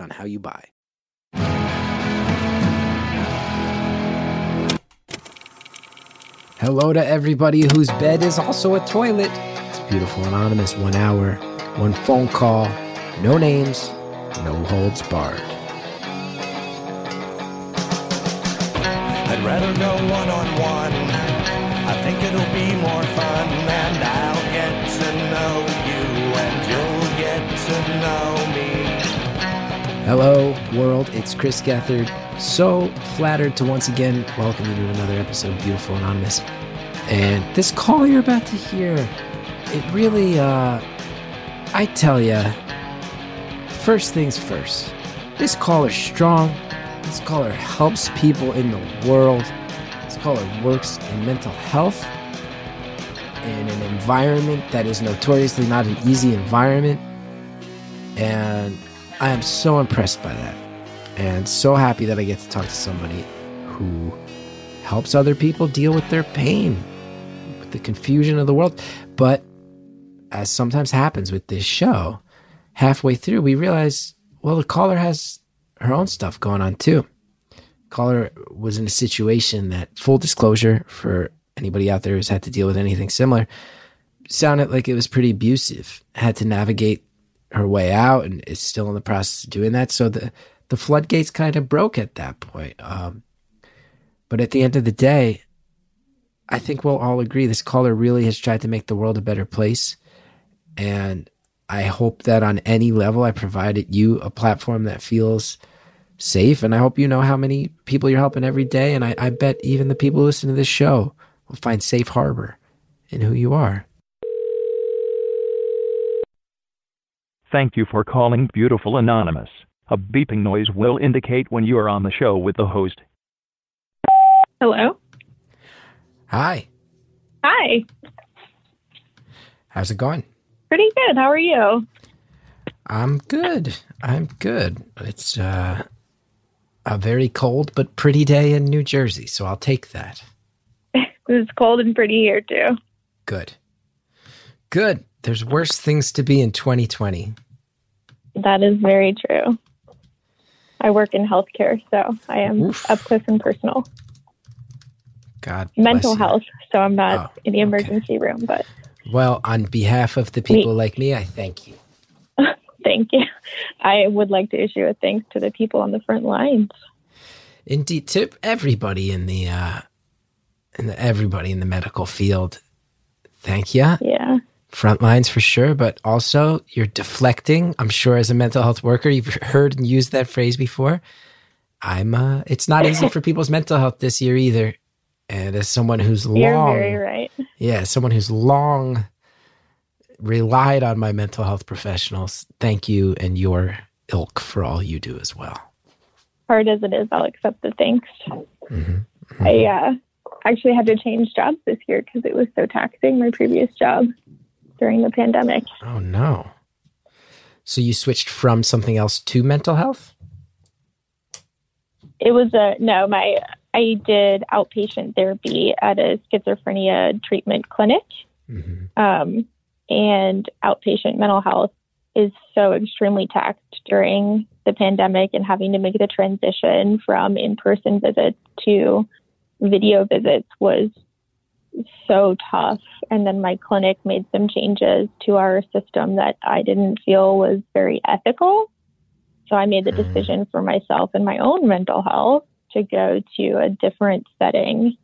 on how you buy. Hello to everybody whose bed is also a toilet. It's beautiful, anonymous. One hour, one phone call, no names, no holds barred. I'd rather go one on one. I think it'll be more fun, Hello, world. It's Chris Gethard. So flattered to once again welcome you to another episode of Beautiful Anonymous. And this call you're about to hear, it really, uh, I tell ya, first things first. This caller's strong. This caller helps people in the world. This caller works in mental health in an environment that is notoriously not an easy environment. And I am so impressed by that and so happy that I get to talk to somebody who helps other people deal with their pain, with the confusion of the world. But as sometimes happens with this show, halfway through, we realize, well, the caller has her own stuff going on too. Caller was in a situation that, full disclosure for anybody out there who's had to deal with anything similar, sounded like it was pretty abusive. Had to navigate her way out and is still in the process of doing that. So the the floodgates kind of broke at that point. Um, but at the end of the day, I think we'll all agree this caller really has tried to make the world a better place. And I hope that on any level I provided you a platform that feels safe. And I hope you know how many people you're helping every day. And I, I bet even the people who listen to this show will find safe harbor in who you are. Thank you for calling Beautiful Anonymous. A beeping noise will indicate when you are on the show with the host. Hello. Hi, Hi. how's it going? Pretty good. How are you? I'm good. I'm good. It's uh, a very cold but pretty day in New Jersey, so I'll take that. It's cold and pretty here too. Good. Good. There's worse things to be in 2020. That is very true. I work in healthcare, so I am Oof. up close and personal. God bless Mental health, so I'm not Oh, in the okay. emergency room, but Well, on behalf of the people like me, I thank you. thank you. I would like to issue a thanks to the people on the front lines. Indeed, to everybody in the uh, in the, everybody in the medical field. Thank you. Yeah. Front lines for sure, but also you're deflecting. I'm sure as a mental health worker, you've heard and used that phrase before. I'm uh it's not easy for people's mental health this year either. And as someone who's long You're very right. yeah, someone who's long relied on my mental health professionals, thank you and your ilk for all you do as well. Hard as it is, I'll accept the thanks. hmm I uh, actually had to change jobs this year because it was so taxing, my previous job during the pandemic. Oh no. So you switched from something else to mental health? It was a no, my I did outpatient therapy at a schizophrenia treatment clinic. hmm Um, and outpatient mental health is so extremely taxed during the pandemic and having to make the transition from in person visits to video visits was so tough. And then my clinic made some changes to our system that I didn't feel was very ethical. So I made the Mm. decision for myself and my own mental health to go to a different setting.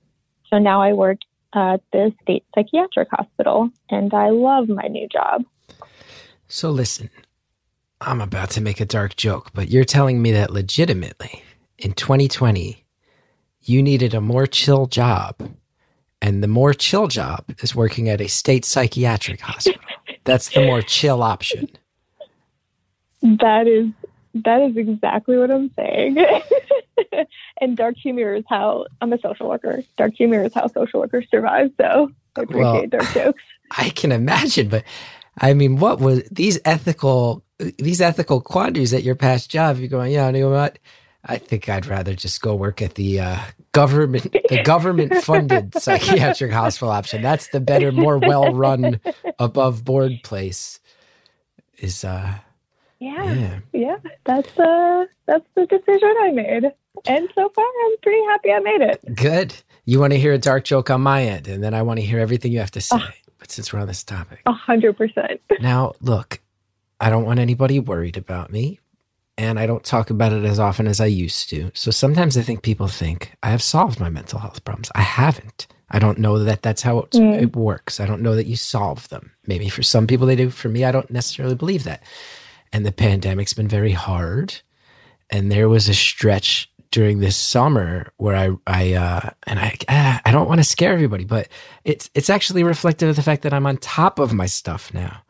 So now I work at the state psychiatric hospital and I love my new job. So listen, I'm about to make a dark joke, but you're telling me that legitimately in 2020 you needed a more chill job. And the more chill job is working at a state psychiatric hospital. That's the more chill option. That is that is exactly what I'm saying. and dark humor is how I'm a social worker. Dark humor is how social workers survive. So I appreciate Well- dark jokes. I can imagine, but I mean, what was these ethical these ethical quandaries at your past job? You're going, yeah, you know what? I think I'd rather just go work at the uh, government the government funded psychiatric hospital option. That's the better, more well run, above board place. Is uh Yeah, yeah. yeah, that's uh, that's the decision I made, and so far I'm pretty happy I made it. Good. You want to hear a dark joke on my end, and then I want to hear everything you have to say. Ah. But since we're on this topic. A hundred percent. Now, look, I don't want anybody worried about me, and I don't talk about it as often as I used to. So sometimes I think people think I have solved my mental health problems. I haven't. I don't know that that's how it, Mm. it works. I don't know that you solve them. Maybe for some people they do. For me, I don't necessarily believe that. And the pandemic's been very hard. And there was a stretch during this summer where I, I, uh, and I, ah, I don't want to scare everybody, but it's, it's actually reflective of the fact that I'm on top of my stuff now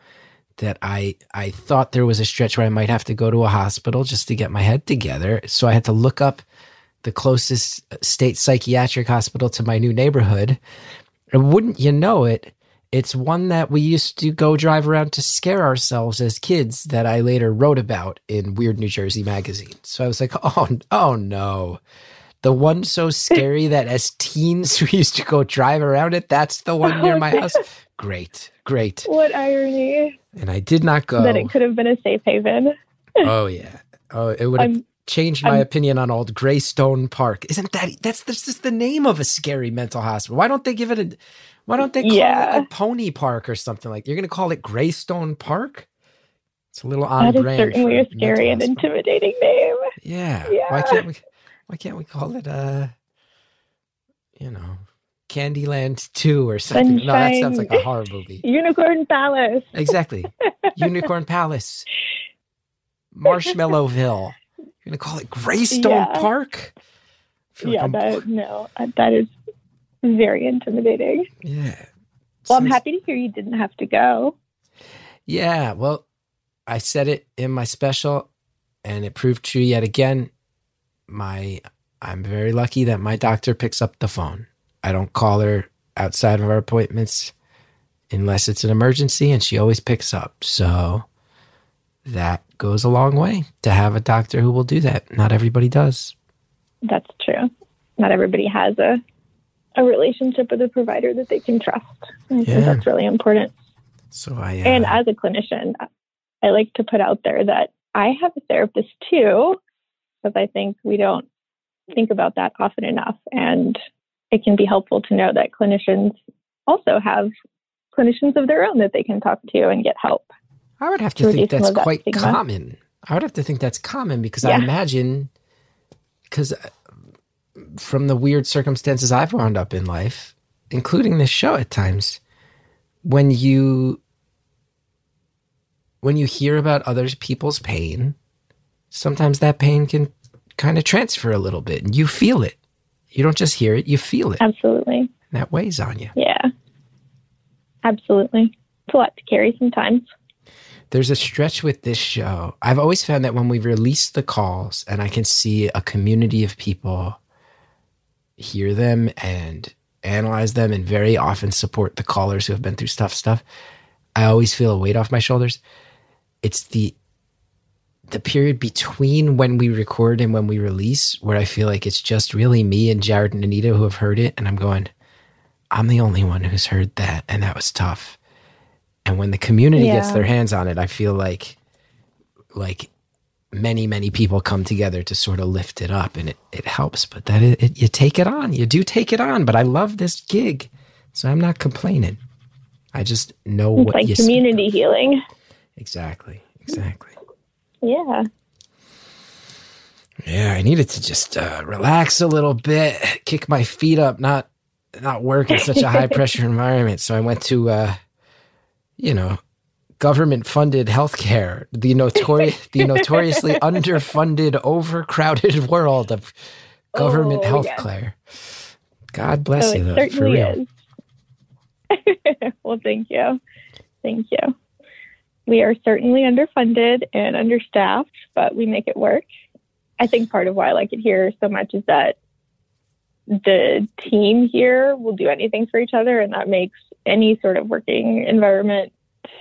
that I I thought there was a stretch where I might have to go to a hospital just to get my head together. So I had to look up the closest uh, state psychiatric hospital to my new neighborhood. And wouldn't you know it, it's one that we used to go drive around to scare ourselves as kids that I later wrote about in Weird New Jersey magazine. So I was like, "Oh, oh no." The one so scary that as teens we used to go drive around it, that's the one near my house. Great, great. What irony And I did not go. that it could have been a safe haven. oh yeah. Oh, it would have I'm changed my I'm- opinion on old Greystone Park. Isn't that that's that's just the name of a scary mental hospital? Why don't they give it a? Why don't they call Yeah. it like Pony Park or something like? You're going to call it Greystone Park? It's a little on that is brand. certainly a scary and hospital. intimidating name. Yeah. Why Yeah. can't we? Why can't we call it uh, you know, Candyland Two or something? No, that sounds like a horror movie. Unicorn Palace. Exactly. Unicorn Palace. Marshmallowville. You're going to call it Greystone Yeah. Park? Like Yeah, I'm- that no, that is very intimidating. yeah. Well, I'm happy to hear you didn't have to go. Yeah. Well, I said it in my special and it proved true yet again. My I'm very lucky that my doctor picks up the phone. I don't call her outside of our appointments unless it's an emergency and she always picks up. So that goes a long way to have a doctor who will do that. Not everybody does. That's true. Not everybody has a a relationship with a provider that they can trust. I Yeah. think that's really important. So I uh, And as a clinician, I like to put out there that I have a therapist too, because I think we don't think about that often enough. And it can be helpful to know that clinicians also have clinicians of their own that they can talk to and get help. I would have to to think that's of that quite common. I would have to think that's common because I imagine, because uh, from the weird circumstances I've wound up in life, including this show at times, when you when you hear about others people's pain, sometimes that pain can kind of transfer a little bit, and you feel it. You don't just hear it; you feel it. Absolutely. And that weighs on you. Yeah. Absolutely. It's a lot to carry sometimes. there's a stretch with this show. I've always found that when we release the calls and I can see a community of people hear them and analyze them and very often support the callers who have been through stuff stuff, I always feel a weight off my shoulders. It's the the period between when we record and when we release where I feel like it's just really me and Jared and Anita who have heard it. And I'm going I'm the only one who's heard that. And that was tough. And when the community gets their hands on it, I feel like like many many people come together to sort of lift it up and it, it helps. But that it, it, you take it on. You do take it on. But i love this gig. So i'm not complaining. I just know It's what like community healing. exactly. Exactly Yeah. yeah i needed to just uh, relax a little bit kick my feet up not not work in such a high pressure environment so i went to uh you know government funded healthcare the notorious the notoriously underfunded overcrowded world of government Oh, health yes. care god bless So you though, for real well, thank you. Thank you. We are certainly underfunded and understaffed, but we make it work. I think part of why I like it here so much is that the team here will do anything for each other, and that makes any sort of working environment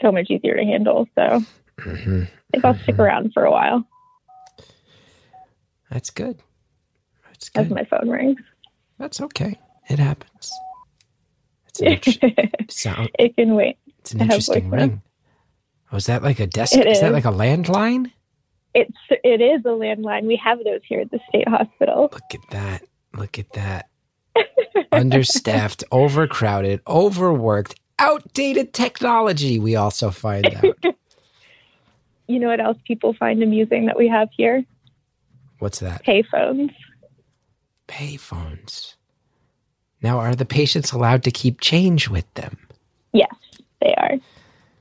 so much easier to handle. So hmm I think I'll stick around for a while That's good. That's good. as my phone rings. That's okay. It happens. It's an, inter- sound, it can wait. it's an I have interesting voicemail. Oh, ring. Was that like a desk? It is that is. like a landline? It's it is a landline. We have those here at the state hospital. Look at that. Look at that. Understaffed, overcrowded, overworked, outdated technology. We also find out. You know what else people find amusing that we have here? What's that? Payphones. Payphones. Now, are the patients allowed to keep change with them? Yes, they are.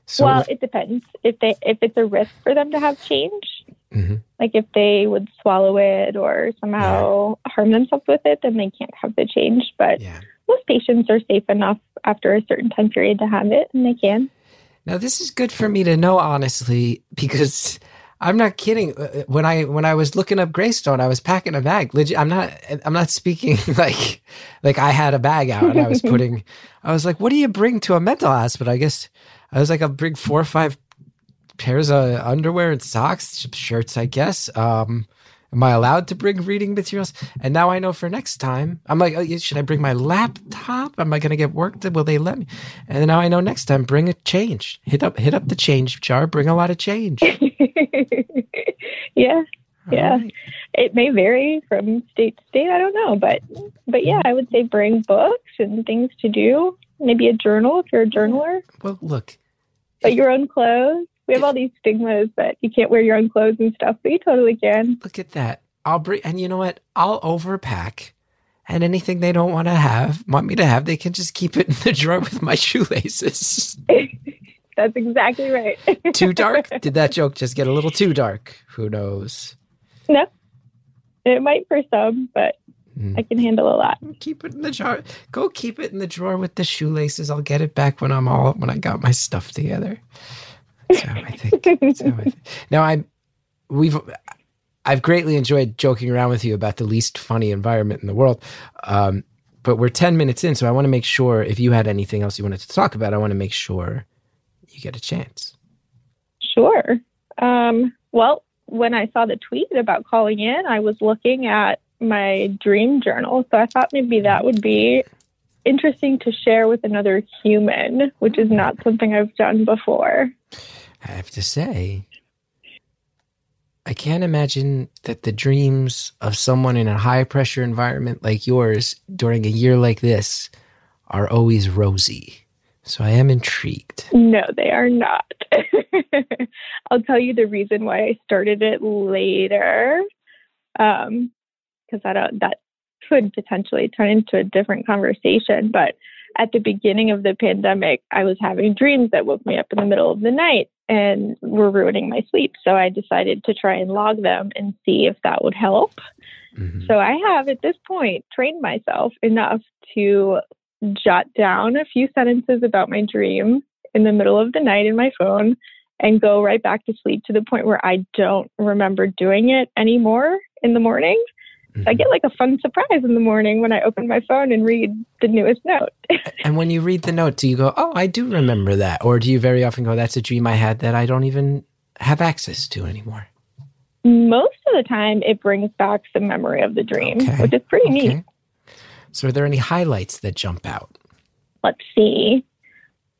So, well, it depends. If they if it's a risk for them to have change, Mhm. like if they would swallow it or somehow harm themselves with it, then they can't have the change. But yeah. most patients are safe enough after a certain time period to have it, and they can. Now this is good for me to know, honestly, because I'm not kidding. Uh, When I when I was looking up Greystone, I was packing a bag. Legit, I'm not. I'm not speaking like like I had a bag out and I was putting. I was like, "What do you bring to a mental hospital?" I guess I was like, "I'll bring four or five pairs of underwear and socks, shirts, I guess." Um, am I allowed to bring reading materials? And now I know for next time. I'm like, oh, should I bring my laptop? Am I going to get work? Will they let me? And now I know next time, bring a change. Hit up, hit up the change jar. Bring a lot of change. yeah, Yeah. All right. it may vary from state to state. I don't know, but but yeah, I would say bring books and things to do. Maybe a journal if you're a journaler. Well, look, But your own clothes. We have all these stigmas that you can't wear your own clothes and stuff, but you totally can. look at that. I'll bring, and you know what? I'll overpack. And anything they don't want to have, want me to have, they can just keep it in the drawer with my shoelaces. That's exactly right. too dark? Did that joke just get a little too dark? Who knows? no, it might for some, but Hmm. I can handle a lot. Keep it in the jar. Go keep it in the drawer with the shoelaces. I'll get it back when I'm all when I got my stuff together. That's how I think. That's how I think. Now I'm we've I've greatly enjoyed joking around with you about the least funny environment in the world. Um, but we're 10 minutes in, so I want to make sure if you had anything else you wanted to talk about, I want to make sure you get a chance. Sure. Um, well, when I saw the tweet about calling in, I was looking at my dream journal. So I thought maybe that would be interesting to share with another human, which is not something I've done before. I have to say, I can't imagine that the dreams of someone in a high pressure environment like yours during a year like this are always rosy. So I am intrigued. No, they are not. I'll tell you the reason why I started it later, um, because I don't. That could potentially turn into a different conversation. But at the beginning of the pandemic, I was having dreams that woke me up in the middle of the night and were ruining my sleep. So I decided to try and log them and see if that would help. Mhm. So I have at this point trained myself enough to jot down a few sentences about my dream in the middle of the night in my phone and go right back to sleep to the point where I don't remember doing it anymore in the morning. So I get like a fun surprise in the morning when I open my phone and read the newest note. And when you read the note, do you go, "Oh, I do remember that," or do you very often go, "That's a dream I had that I don't even have access to anymore"? Most of the time, it brings back the memory of the dream, Okay. which is pretty neat. So, are there any highlights that jump out? Let's see.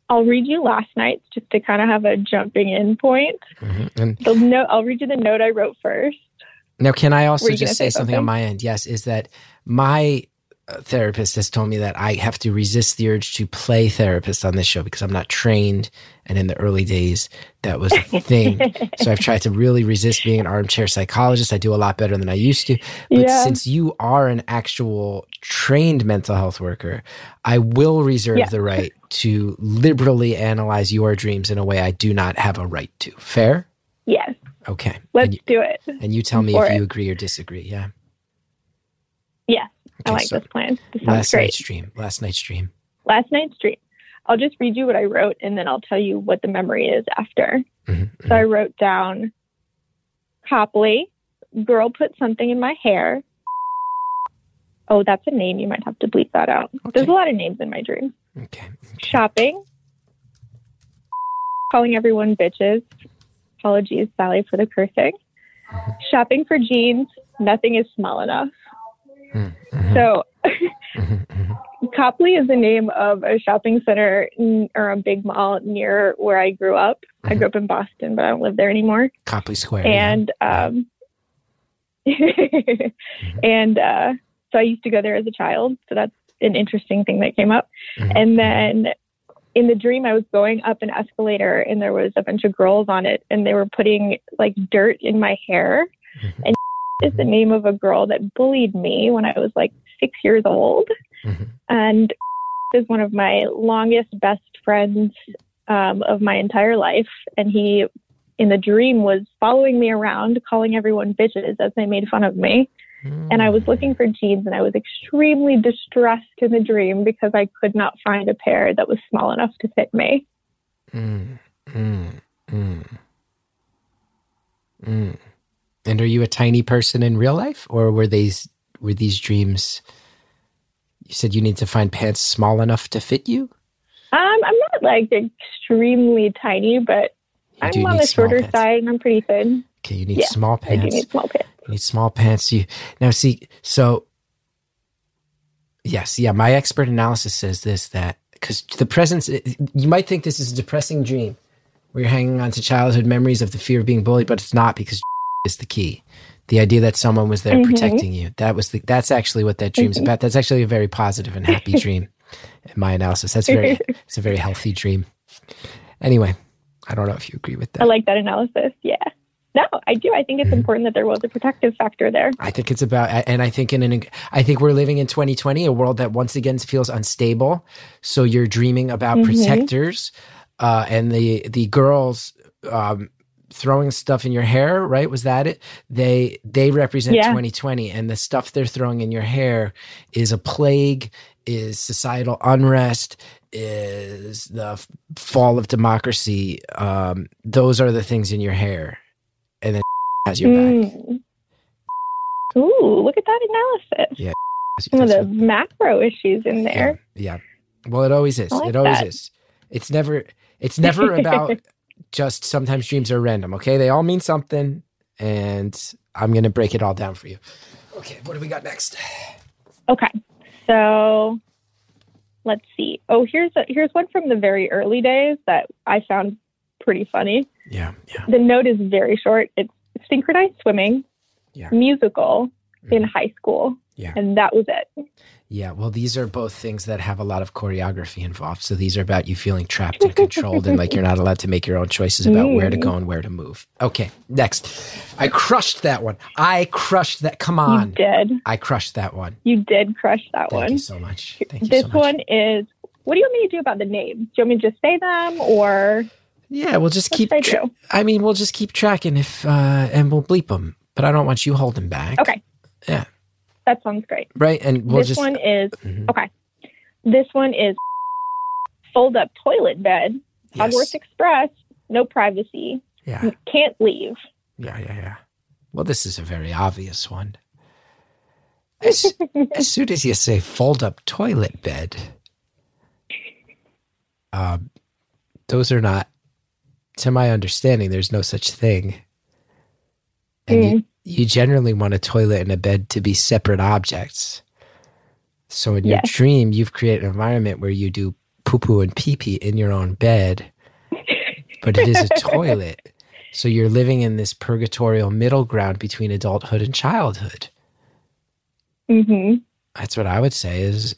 I'll read you last night's just to kind of have a jumping in point. Mhm. And The note, I'll read you the note I wrote first. Now, can I also just say say something on my end? Yes, is that my uh, therapist has told me that I have to resist the urge to play therapist on this show because I'm not trained. And in the early days, that was a thing. so I've tried to really resist being an armchair psychologist. I do a lot better than I used to. But Yeah. since you are an actual trained mental health worker, I will reserve Yeah. the right to liberally analyze your dreams in a way I do not have a right to. Fair? Yes, Okay. let's you, do it. and you tell me if you agree or disagree. Yeah. Yes, I like so this plan. This last great. night's dream. Last night's stream. Last night's dream. I'll just read you what I wrote and then I'll tell you what the memory is after. Mhm, So I wrote down Copley, girl put something in my hair. Oh, that's a name. You might have to bleep that out. There's a lot of names in my dreams. mhm. Okay. Shopping, calling everyone bitches. Apologies, Sally, for the cursing. Shopping for jeans. Nothing is small enough. Mhm, mhm, So mhm, mhm. Copley is the name of a shopping center n- or a big mall near where I grew up. I grew up in Boston, but I don't live there anymore. Copley Square. yeah. And um, and uh, so I used to go there as a child. So that's an interesting thing that came up. Mhm, And then in the dream, I was going up an escalator, and there was a bunch of girls on it, and they were putting like dirt in my hair. mhm, And is the name of a girl that bullied me when I was like six years old mhm. and is one of my longest best friends um, of my entire life and he in the dream was following me around calling everyone bitches as they made fun of me and i was looking for jeans and i was extremely distressed in the dream because i could not find a pair that was small enough to fit me Mm, mm, mm, mm. And are you a tiny person in real life, or were these were these dreams? You said you need to find pants small enough to fit you. um, i'm not like extremely tiny but You i'm on the shorter pants. side and i'm pretty thin Okay, you need Yeah, small i do need small pants need small pants. You now see. So yes, yeah. My expert analysis says this that because the presence, you might think this is a depressing dream where you're hanging on to childhood memories of the fear of being bullied, but it's not because is the key. The idea that someone was there Mhm. protecting you. That was the. That's actually what that dream's Mhm. about. That's actually a very positive and happy dream. In my analysis, that's very. it's a very healthy dream. Anyway, I don't know if you agree with that. i like that analysis yeah no i do i think it's Mhm. important that there was a protective factor there I think it's about, and I think in an, I think we're living in 2020, a world that once again feels unstable. So you're dreaming about Mhm. protectors, uh, and the the girls um, throwing stuff in your hair. Right? Was that it? They they represent Yeah. 2020, and the stuff they're throwing in your hair is a plague, is societal unrest, is the fall of democracy. Um, those are the things in your hair, and then has your back. Mm. Ooh, look at that analysis. Yeah. Some of the macro issues in there. Yeah, yeah. Well, it always is. Like it always that. is. It's never. It's never about just. Sometimes dreams are random. Okay, they all mean something, and I'm gonna break it all down for you. Okay, what do we got next? Okay, so let's see. Oh, here's a, here's one from the very early days that I found pretty funny. Yeah, yeah. The note is very short. It's synchronized swimming, Yeah. musical in Mhm. high school, Yeah. and that was it. Yeah, well, these are both things that have a lot of choreography involved. So these are about you feeling trapped and controlled and like you're not allowed to make your own choices about where to go and where to move. Okay, next. I crushed that one. I crushed that. Come You on. did. I crushed that one. You did crush that Thank one. you so much. Thank you this so much. one is. What do you want me to do about the names? Do you want me to just say them or Yeah, we'll just keep. Tra- I mean, we'll just keep tracking if, uh, and we'll bleep them. But I don't want you holding back. Okay. Yeah. That sounds great. Right, and we'll this just. one is Mhm. okay. This one is fold up toilet bed. Yes. Hogwarts Express. No privacy. Yeah, Can't leave. yeah, yeah, yeah. Well, this is a very obvious one. As, as soon as you say fold up toilet bed, um, those are not, to my understanding, there's no such thing. And you, you generally want a toilet and a bed to be separate objects. So in your dream, you've created an environment where you do poo poo and pee pee in your own bed, but it is a toilet. So you're living in this purgatorial middle ground between adulthood and childhood. Mm-hmm. That's what I would say is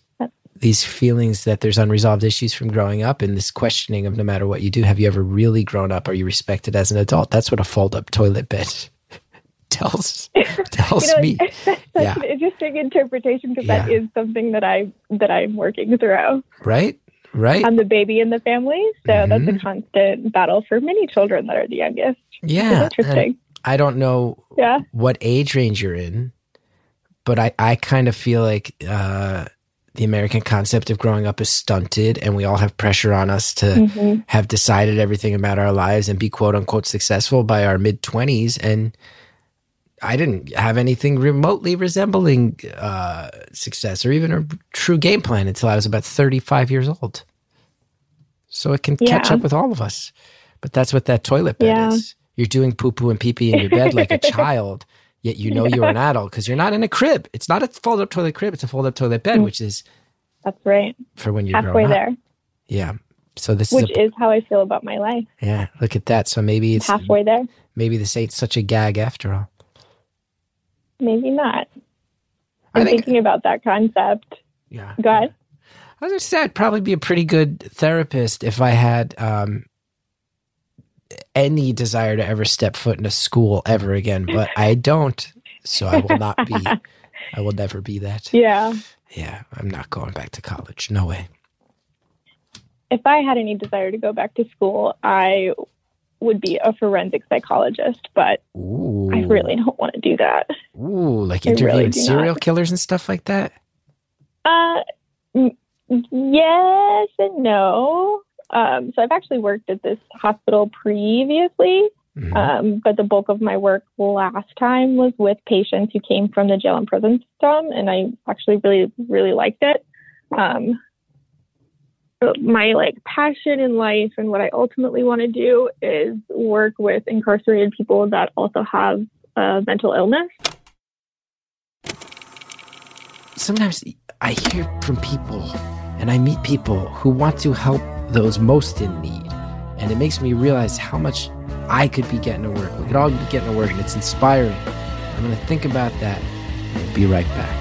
these feelings that there's unresolved issues from growing up and this questioning of no matter what you do, have you ever really grown up? Are you respected as an adult? That's what a fold up toilet bed tells tells You know, me. that's Yeah. an interesting interpretation because that Yeah. is something that I that I'm working through. Right? Right? I'm the baby in the family, so that's a Mhm. constant battle for many children that are the youngest. It's yeah. interesting. I don't know Yeah. what age range you're in, but I, I kind of feel like uh, the American concept of growing up is stunted and we all have pressure on us to Mhm. have decided everything about our lives and be quote unquote successful by our mid 20s. And I didn't have anything remotely resembling uh, success or even a true game plan until I was about 35 years old. So it can catch up with all of us. But that's what that toilet bed Yeah. is. You're doing poo poo and pee pee in your bed like a child, yet you know you're an adult because you're not in a crib. It's not a fold up toilet crib, it's a fold up toilet bed, Mm. which is That's right. for when you're Halfway growing up. there, Yeah. So this which is a, is how I feel about my life. yeah. Look at that. So maybe it's Halfway there, maybe this ain't such a gag after all. maybe not. I'm think thinking about that concept. yeah. Go ahead. I was gonna say I'd probably be a pretty good therapist if I had um, any desire to ever step foot in a school ever again, but I don't. So I will not be. I will never be that. Yeah. Yeah, I'm not going back to college. No way. If I had any desire to go back to school, I would be a forensic psychologist, but Ooh, I really don't want to do that. Ooh, like I really interviewing serial not. killers and stuff like that. Uh, m- yes and no. Um, so I've actually worked at this hospital previously, Mhm. um, but the bulk of my work last time was with patients who came from the jail and prison system, and I actually really, really liked it. Um, my like passion in life and what I ultimately want to do is work with incarcerated people that also have uh, mental illness. Sometimes I hear from people and I meet people who want to help those most in need. And it makes me realize how much I could be getting to work. We could all be getting to work, and it's inspiring. I'm going to think about that. We'll be right back.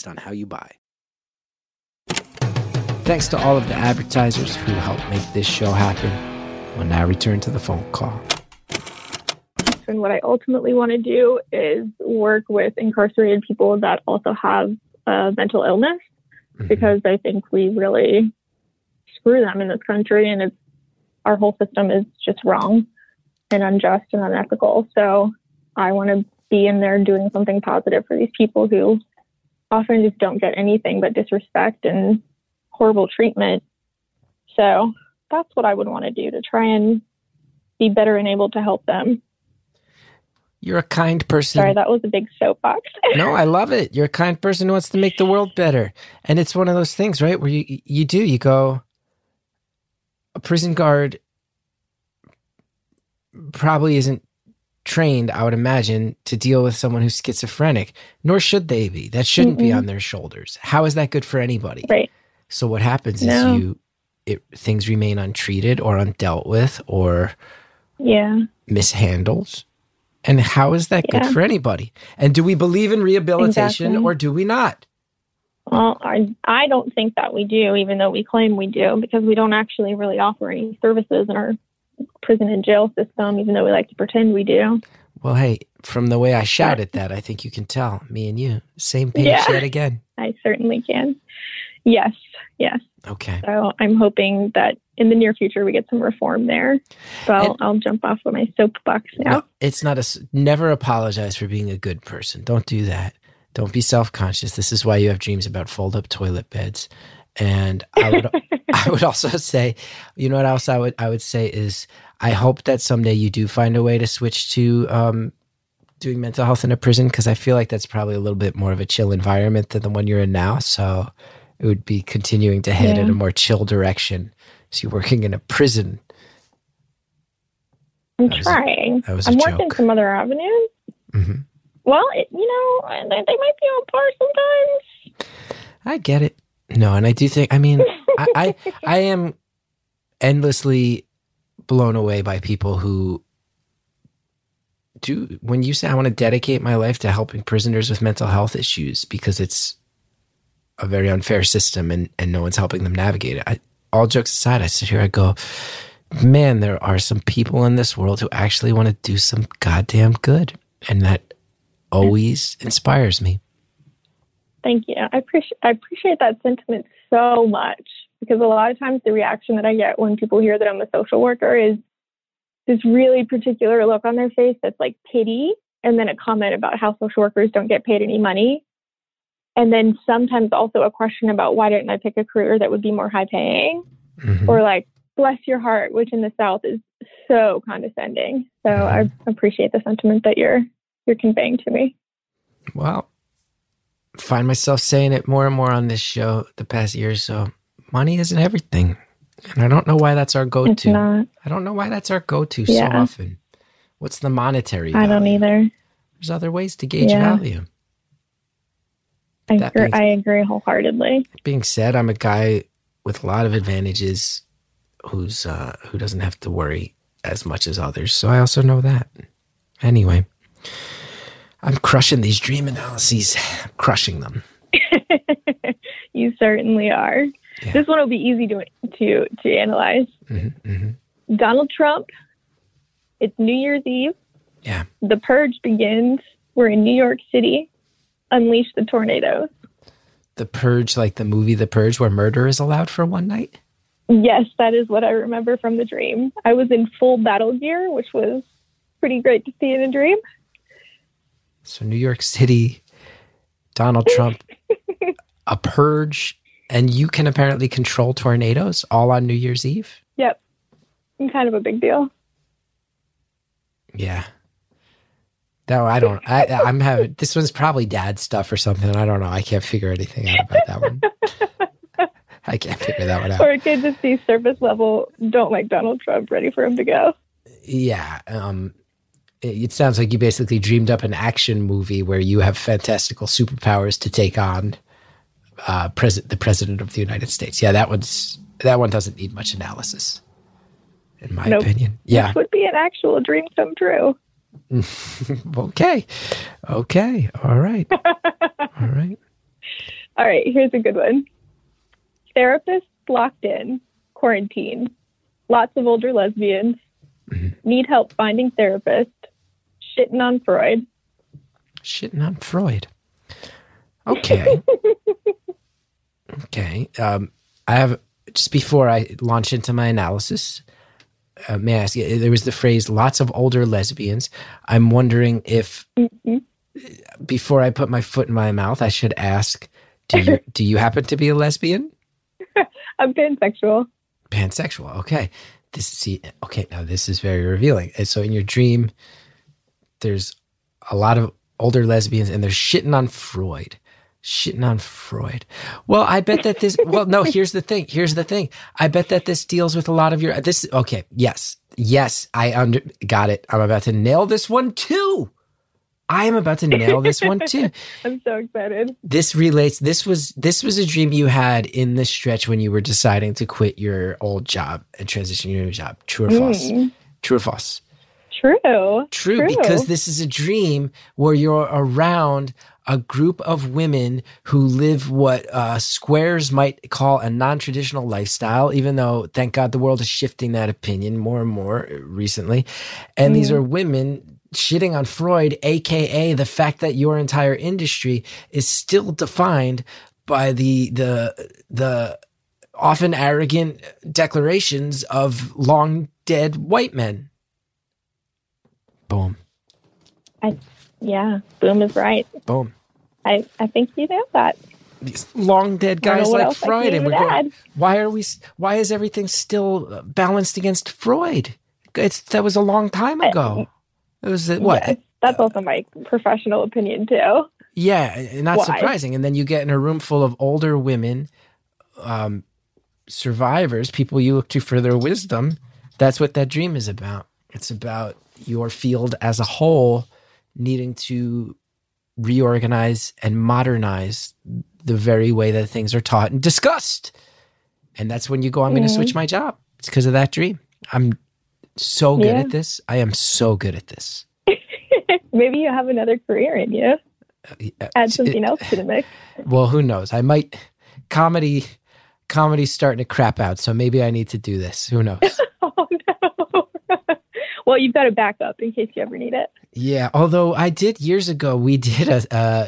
on how you buy. Thanks to all of the advertisers who helped make this show happen. We'll now return to the phone call. And what I ultimately want to do is work with incarcerated people that also have uh, mental illness Mhm. because I think we really screw them in this country and it's our whole system is just wrong and unjust and unethical. So I want to be in there doing something positive for these people who often just don't get anything but disrespect and horrible treatment. So that's what I would want to do to try and be better and able to help them. You're a kind person. Sorry, that was a big soapbox. no, I love it. You're a kind person who wants to make the world better. And it's one of those things, right? Where you you do, you go a prison guard probably isn't trained, I would imagine, to deal with someone who's schizophrenic, nor should they be. That shouldn't be Mm-mm. on their shoulders. How is that good for anybody? right. So what happens No. is you it things remain untreated or undealt with or Yeah. mishandled. And how is that good for anybody? And do we believe in rehabilitation Exactly. or do we not? Well, I, I don't think that we do, even though we claim we do, because we don't actually really offer any services in our prison and jail system, even though we like to pretend we do. Well, hey, from the way I shouted that, I think you can tell me and you same page Yeah. yet again. I certainly can. Yes, yes. Okay. So I'm hoping that in the near future we get some reform there. So I'll, I'll jump off of my soapbox now. No, it's not a never apologize for being a good person. Don't do that. Don't be self-conscious. This is why you have dreams about fold-up toilet beds. And I would I would also say, you know what else I would I would say is I hope that someday you do find a way to switch to um, doing mental health in a prison because I feel like that's probably a little bit more of a chill environment than the one you're in now. So it would be continuing to head in a more chill direction. So you're working in a prison. I'm that trying. that was a I'm working joke. some other avenues. hmm Well, it, you know, they, they might be on par sometimes. I get it. No, and I do think. I mean, I, I I am endlessly blown away by people who do when you say I want to dedicate my life to helping prisoners with mental health issues because it's a very unfair system and, and no one's helping them navigate it. I, all jokes aside, I sit here, I go, man, there are some people in this world who actually want to do some goddamn good. And that always inspires me. Thank you. I appreciate I appreciate that sentiment so much because a lot of times the reaction that I get when people hear that I'm a social worker is this really particular look on their face that's like pity and then a comment about how social workers don't get paid any money. And then sometimes also a question about why didn't I pick a career that would be more high paying? Mhm. Or like, bless your heart, which in the South is so condescending. So I appreciate the sentiment that you're you're conveying to me. Well, find myself saying it more and more on this show the past year or so. Money isn't everything. And I don't know why that's our go to. I don't know why that's our go to so often. What's the monetary I don't either. There's other ways to gauge Yeah. value. I That agree, being- I agree wholeheartedly. being said, I'm a guy with a lot of advantages who's uh, who doesn't have to worry as much as others. So I also know that. Anyway, I'm crushing these dream analyses. I'm crushing them. you certainly are. Yeah. This one will be easy to to to analyze. hmm hmm Donald Trump. It's New Year's Eve. Yeah. The purge begins. We're in New York City. Unleash the tornadoes. The Purge, like the movie The Purge, where murder is allowed for one night. Yes, that is what I remember from the dream. I was in full battle gear, which was pretty great to see in a dream. So New York City, Donald Trump, a purge, and you can apparently control tornadoes all on New Year's Eve. Yep. Kind of a big deal. Yeah. No, I don't. I, I'm having this one's probably dad stuff or something. I don't know. I can't figure anything out about that one. I can't figure that one out. Or it could just be surface level, don't like Donald Trump, ready for him to go. Yeah. Um, it, sounds like you basically dreamed up an action movie where you have fantastical superpowers to take on uh, president, the president of the United States. Yeah, that one's that one doesn't need much analysis, in my Nope. opinion. Yeah. This would be an actual dream come true. okay. Okay. All right. All right. All right, here's a good one. Therapists locked in, quarantine, lots of older lesbians, Mhm. need help finding therapist, shitting on Freud. Shitting on Freud. Okay. okay. Um, I have just before I launch into my analysis. Uh, may I ask? you- There was the phrase "lots of older lesbians." I'm wondering if Mhm. before I put my foot in my mouth, I should ask: Do you do you happen to be a lesbian? I'm pansexual. Pansexual. Okay. This see. Okay. Now this is very revealing. So in your dream, there's a lot of older lesbians, and they're shitting on Freud. Shitting on Freud. Well, I bet that this. Well, no. Here's the thing. Here's the thing. I bet that this deals with a lot of your. This. Okay. Yes. Yes. I under got it. I'm about to nail this one too. I am about to nail this one too. I'm so excited. This relates. This was this was a dream you had in the stretch when you were deciding to quit your old job and transition your new job. True or false? Mm, True or false? True. True, True. because this is a dream where you're around a group of women who live what uh, squares might call a non-traditional lifestyle. Even though, thank God, the world is shifting that opinion more and more recently, and these Mm. are women shitting on Freud, aka the fact that your entire industry is still defined by the the the often arrogant declarations of long dead white men. Boom, I, Yeah, Boom is right. boom. I, I think you know that. These long dead guys like Freud, and we're going. Why are we? Why is everything still uh, balanced against Freud? It's that was a long time ago. It was uh, what? Yes, that's also my professional opinion too. Yeah, not Why? surprising. And then you get in a room full of older women, um, survivors, people you look to for their wisdom. That's what that dream is about. It's about your field as a whole needing to reorganize and modernize the very way that things are taught and discussed. And that's when you go, I'm going to switch my job. It's because of that dream. I'm so good Yeah. at this. I am so good at this. Maybe you have another career in you. Uh, Add something else to the mix. Well, who knows? I might comedy comedy's starting to crap out, so maybe I need to do this. Who knows? Oh no. Well, you've got a backup in case you ever need it. Yeah, although I did years ago, we did a. Uh,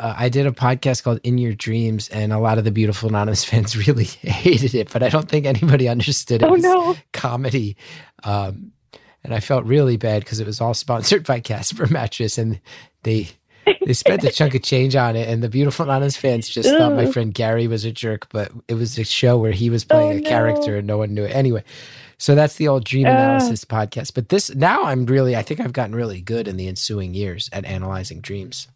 uh, I did a podcast called In Your Dreams, and a lot of the beautiful anonymous fans really hated it, but I don't think anybody understood it Oh was no. comedy. Um, and I felt really bad because it was all sponsored by Casper Mattress, and they they spent a chunk of change on it. And the beautiful anonymous fans just thought my friend Gary was a jerk, but it was a show where he was playing Oh, a no. character and no one knew it. Anyway, so that's the old dream analysis podcast. But this now I'm really I think I've gotten really good in the ensuing years at analyzing dreams.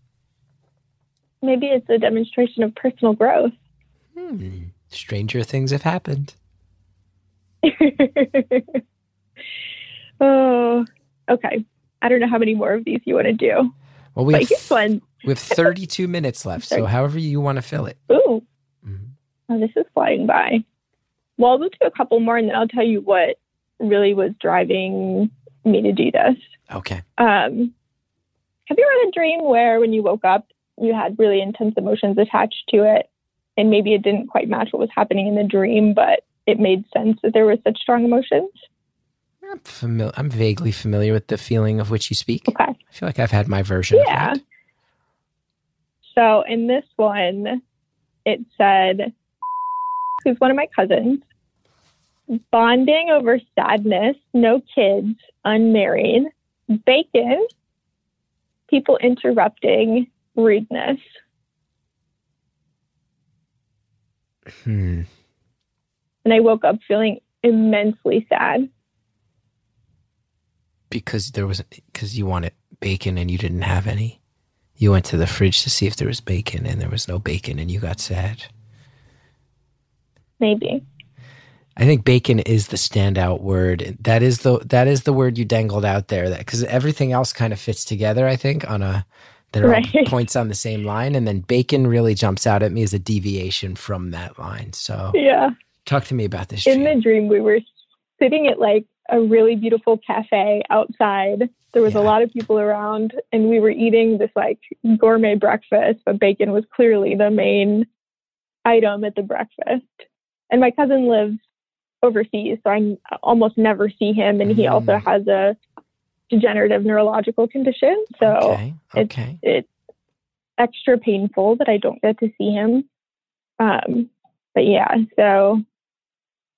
Maybe it's a demonstration of personal growth. Hmm. Stranger things have happened. oh, okay. I don't know how many more of these you want to do, Well, we have, we have 32 minutes left, so however you want to fill it. Ooh, Mhm. oh, this is flying by. Well, we'll do a couple more, and then I'll tell you what really was driving me to do this. Okay. Um, have you ever had a dream where, when you woke up, you had really intense emotions attached to it, and maybe it didn't quite match what was happening in the dream, but it made sense that there were such strong emotions? I'm familiar. I'm vaguely familiar with the feeling of which you speak. Okay. I feel like I've had my version. Yeah. Of that. So in this one, it said, who's one of my cousins, bonding over sadness, no kids, unmarried, bacon, people interrupting, rudeness. Hmm. And I woke up feeling immensely sad. Because there was because you wanted bacon and you didn't have any. You went to the fridge to see if there was bacon and there was no bacon and you got sad. Maybe. I think bacon is the standout word. That is the that is the word you dangled out there. That because everything else kind of fits together. I think on a there are Right. points on the same line, and then bacon really jumps out at me as a deviation from that line. So Yeah. talk to me about this. In dream. the dream, we were sitting at like a really beautiful cafe outside. There was Yeah. a lot of people around, and we were eating this like gourmet breakfast, but bacon was clearly the main item at the breakfast. And my cousin lives overseas, so I almost never see him, and he also Mm. has a degenerative neurological condition. So okay, it's- okay. it's extra painful that I don't get to see him. Um, but yeah, so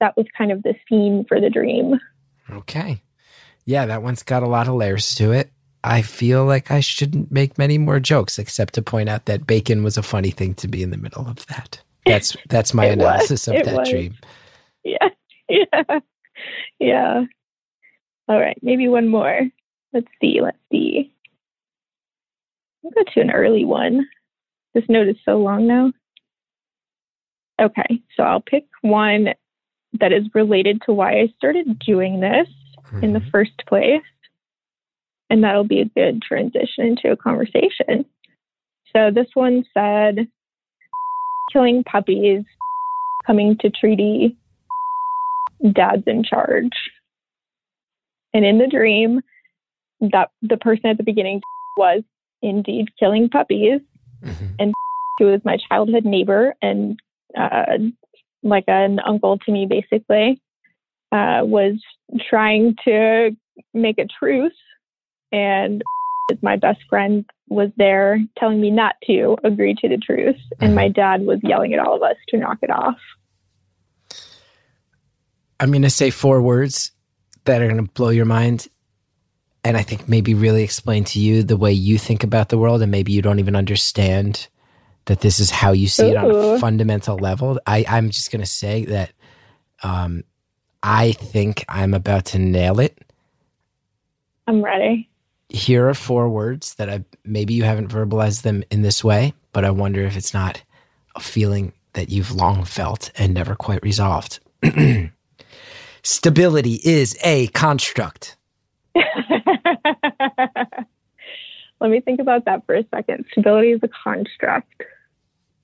that was kind of the scene for the dream. Okay. Yeah, that one's got a lot of layers to it. I feel like I shouldn't make many more jokes except to point out that bacon was a funny thing to be in the middle of that. That's that's my It was. analysis of It that was. dream. Yeah, yeah, yeah. All right, maybe one more. Let's see. Let's see. I'll go to an early one. This note is so long now. Okay, so I'll pick one that is related to why I started doing this. in the Mhm. first place. And that'll be a good transition into a conversation. So this one said killing puppies, coming to treaty, dad's in charge. And in the dream, that the person at the beginning was indeed killing puppies, Mhm. who was my childhood neighbor and uh, like an uncle to me, basically, uh, was trying to make a truce. And is my best friend was there telling me not to agree to the truce. And my dad was yelling at all of us to knock it off. I'm going to say four words that are going to blow your mind. And I think maybe really explain to you the way you think about the world. And maybe you don't even understand that this is how you see it on a fundamental level. I, I'm just going to say that um, I think I'm about to nail it. I'm ready. Here are four words that I maybe you haven't verbalized them in this way, but I wonder if it's not a feeling that you've long felt and never quite resolved. Stability is a construct. Let me think about that for a second. Stability is a construct.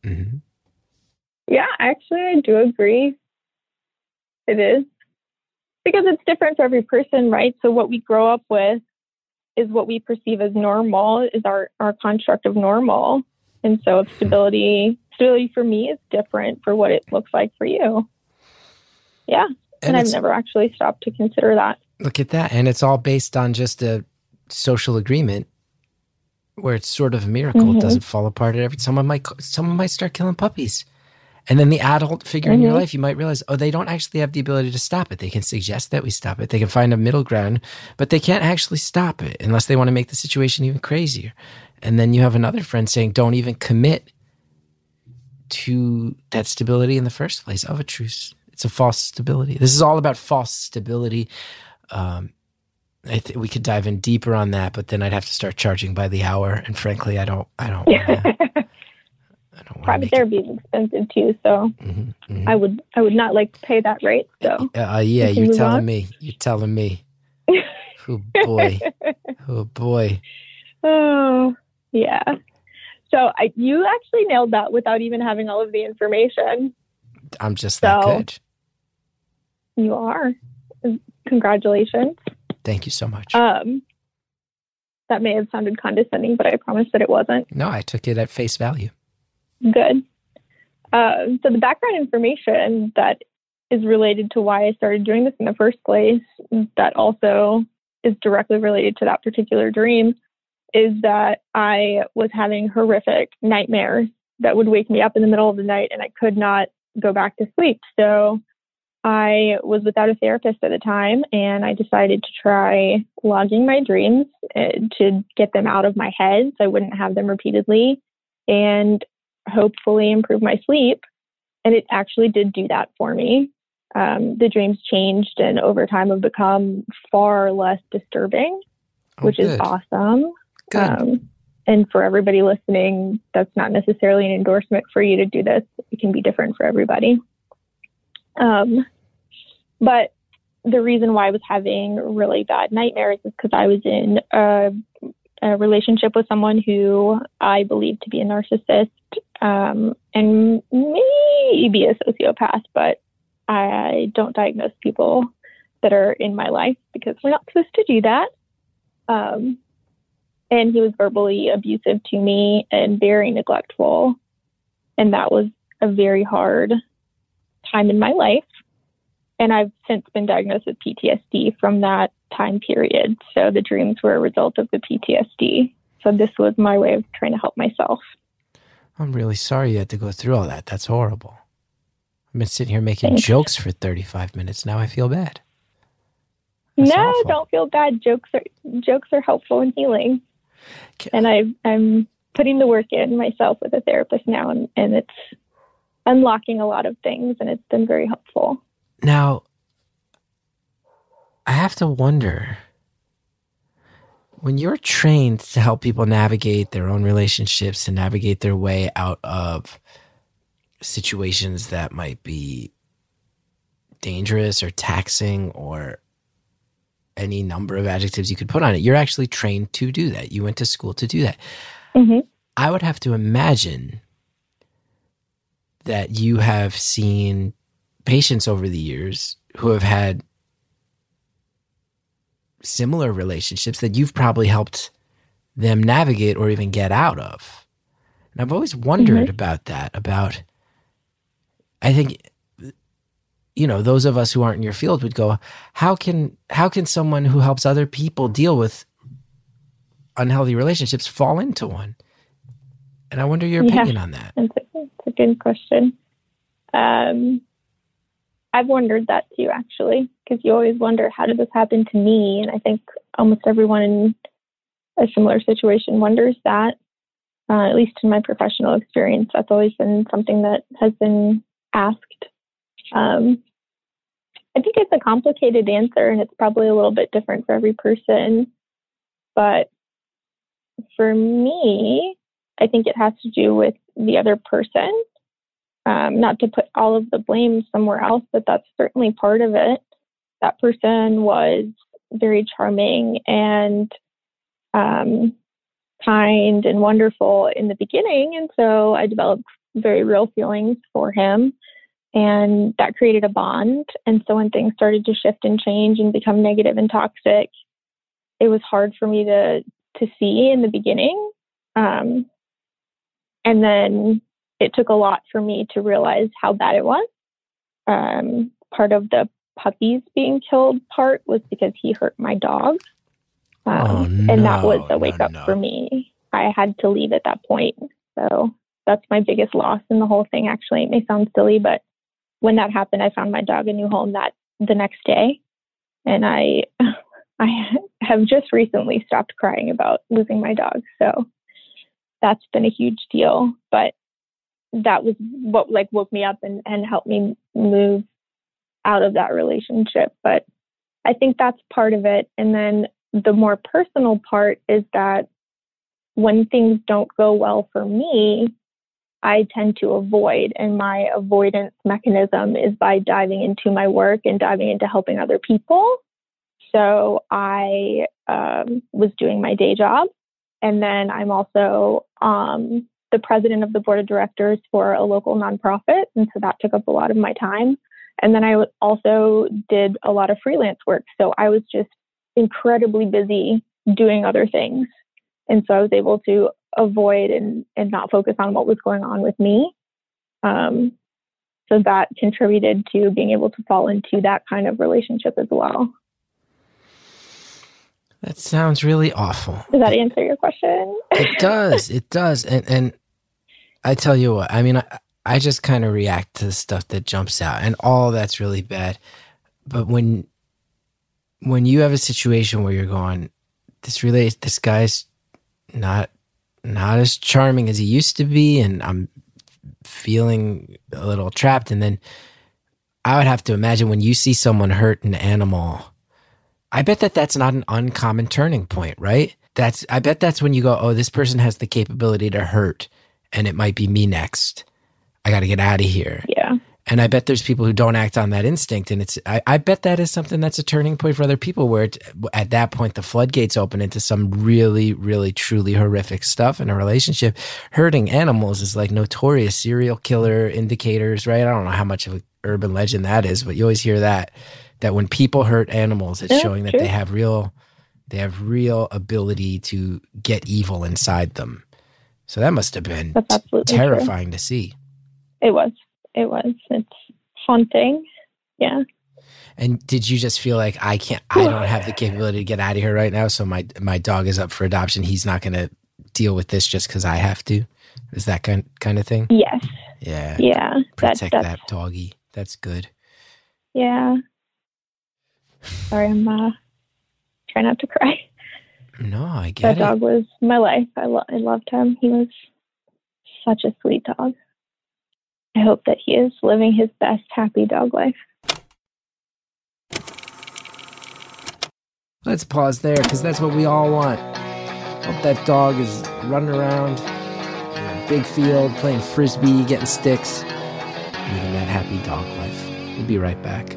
Mhm. Yeah, actually, I do agree. It is because it's different for every person, right? So, what we grow up with is what we perceive as normal, is our, our construct of normal. And so if stability stability for me is different for what it looks like for you. Yeah. And, and I've never actually stopped to consider that. Look at that. And it's all based on just a social agreement where it's sort of a miracle. Mm-hmm. It doesn't fall apart at every someone might someone might start killing puppies. And then the adult figure mm-hmm. in your mm-hmm. life, you might realize, oh, they don't actually have the ability to stop it. They can suggest that we stop it. They can find a middle ground, but they can't actually stop it unless they want to make the situation even crazier. And then you have another friend saying, don't even commit to that stability in the first place of a truce. It's a false stability. This is all about false stability. Um, I th- we could dive in deeper on that, but then I'd have to start charging by the hour. And frankly, I don't. I don't. Wanna, I don't Private therapy it. is expensive too, so mm-hmm, mm-hmm. I would. I would not like to pay that rate. So uh, yeah, you're telling on. me. You're telling me. oh boy. oh boy. Oh yeah. So I, you actually nailed that without even having all of the information. I'm just so, that good. You are. Congratulations. Thank you so much. Um, that may have sounded condescending, but I promise that it wasn't. No, I took it at face value. Good. Uh, so the background information that is related to why I started doing this in the first place, that also is directly related to that particular dream, is that I was having horrific nightmares that would wake me up in the middle of the night and I could not go back to sleep. So I was without a therapist at the time and I decided to try logging my dreams uh, to get them out of my head so I wouldn't have them repeatedly and hopefully improve my sleep. And it actually did do that for me. Um, the dreams changed and over time have become far less disturbing, oh, which good. is awesome. Um, and for everybody listening, that's not necessarily an endorsement for you to do this. It can be different for everybody. Um, but the reason why I was having really bad nightmares is because I was in a, a, relationship with someone who I believe to be a narcissist um, and maybe a sociopath, but I don't diagnose people that are in my life because we're not supposed to do that. Um, and he was verbally abusive to me and very neglectful. And that was a very hard time in my life. And I've since been diagnosed with PTSD from that time period. So the dreams were a result of the PTSD. So this was my way of trying to help myself. I'm really sorry you had to go through all that. That's horrible. I've been sitting here making Thanks. jokes for 35 minutes. Now I feel bad. That's no, awful. don't feel bad. Jokes are jokes are helpful and healing and I, I'm putting the work in myself with a therapist now, and, and it's unlocking a lot of things, and it's been very helpful. Now, I have to wonder when you're trained to help people navigate their own relationships and navigate their way out of situations that might be dangerous or taxing or any number of adjectives you could put on it. You're actually trained to do that. You went to school to do that. Mm-hmm. I would have to imagine that you have seen patients over the years who have had similar relationships that you've probably helped them navigate or even get out of. And I've always wondered mm-hmm. about that, about, I think you know those of us who aren't in your field would go how can how can someone who helps other people deal with unhealthy relationships fall into one? And i wonder your opinion on that. That's a, that's a good question. Um, i've wondered that too actually because you always wonder how did this happen to me and i think almost everyone in a similar situation wonders that uh, at least in my professional experience that's always been something that has been asked um, I think it's a complicated answer and it's probably a little bit different for every person. But for me, I think it has to do with the other person. Um, not to put all of the blame somewhere else, but that's certainly part of it. That person was very charming and um, kind and wonderful in the beginning. And so I developed very real feelings for him and that created a bond. And so when things started to shift and change and become negative and toxic, it was hard for me to to see in the beginning. Um, and then it took a lot for me to realize how bad it was. Um, part of the puppies being killed part was because he hurt my dog. Um, Oh, and that was a wake no, up no. for me. I had to leave at that point. So that's my biggest loss in the whole thing. Actually, it may sound silly, but when that happened, I found my dog a new home that the next day, and I, I have just recently stopped crying about losing my dog. So that's been a huge deal. But that was what like woke me up and, and helped me move out of that relationship. But I think that's part of it. And then the more personal part is that when things don't go well for me, I tend to avoid, and my avoidance mechanism is by diving into my work and diving into helping other people. So I um, was doing my day job, and then I'm also um, the president of the board of directors for a local nonprofit, and so that took up a lot of my time. And then I also did a lot of freelance work, so I was just incredibly busy doing other things, and so I was able to avoid and, and not focus on what was going on with me. Um, so that contributed to being able to fall into that kind of relationship as well. That sounds really awful. Does that answer your question? It does. It does. And and I tell you what, I mean I I just kind of react to the stuff that jumps out and all that's really bad. But when when you have a situation where you're going, this really this guy's not not as charming as he used to be and I'm feeling a little trapped and then I would have to imagine when you see someone hurt an animal I bet that that's not an uncommon turning point, right? That's I bet that's when you go, oh, this person has the capability to hurt, and it might be me next. I got to get out of here. Yeah. And I bet there's people who don't act on that instinct, and it's I, I bet that is something that's a turning point for other people, where it, at that point the floodgates open into some really, really, truly horrific stuff in a relationship. Hurting animals is like notorious serial killer indicators, right? I don't know how much of an urban legend that is, but you always hear that that when people hurt animals, it's showing that true. they have real they have real ability to get evil inside them. So that must have been absolutely true. terrifying to see. It was. It was. It's haunting. Yeah. And did you just feel like I can't I don't have the capability to get out of here right now, so my my dog is up for adoption. He's not going to deal with this just cuz I have to. Is that kind kind of thing? Yes. Yeah. Yeah. That's Protect that's that doggy. That's good. yeah. Sorry, I'm uh trying not to cry. No, I That get it. dog was my life. I lo- I loved him. He was such a sweet dog. I hope that he is living his best happy dog life. Let's pause there because that's what we all want. Hope that dog is running around in a big field, playing frisbee, getting sticks, living that happy dog life. We'll be right back.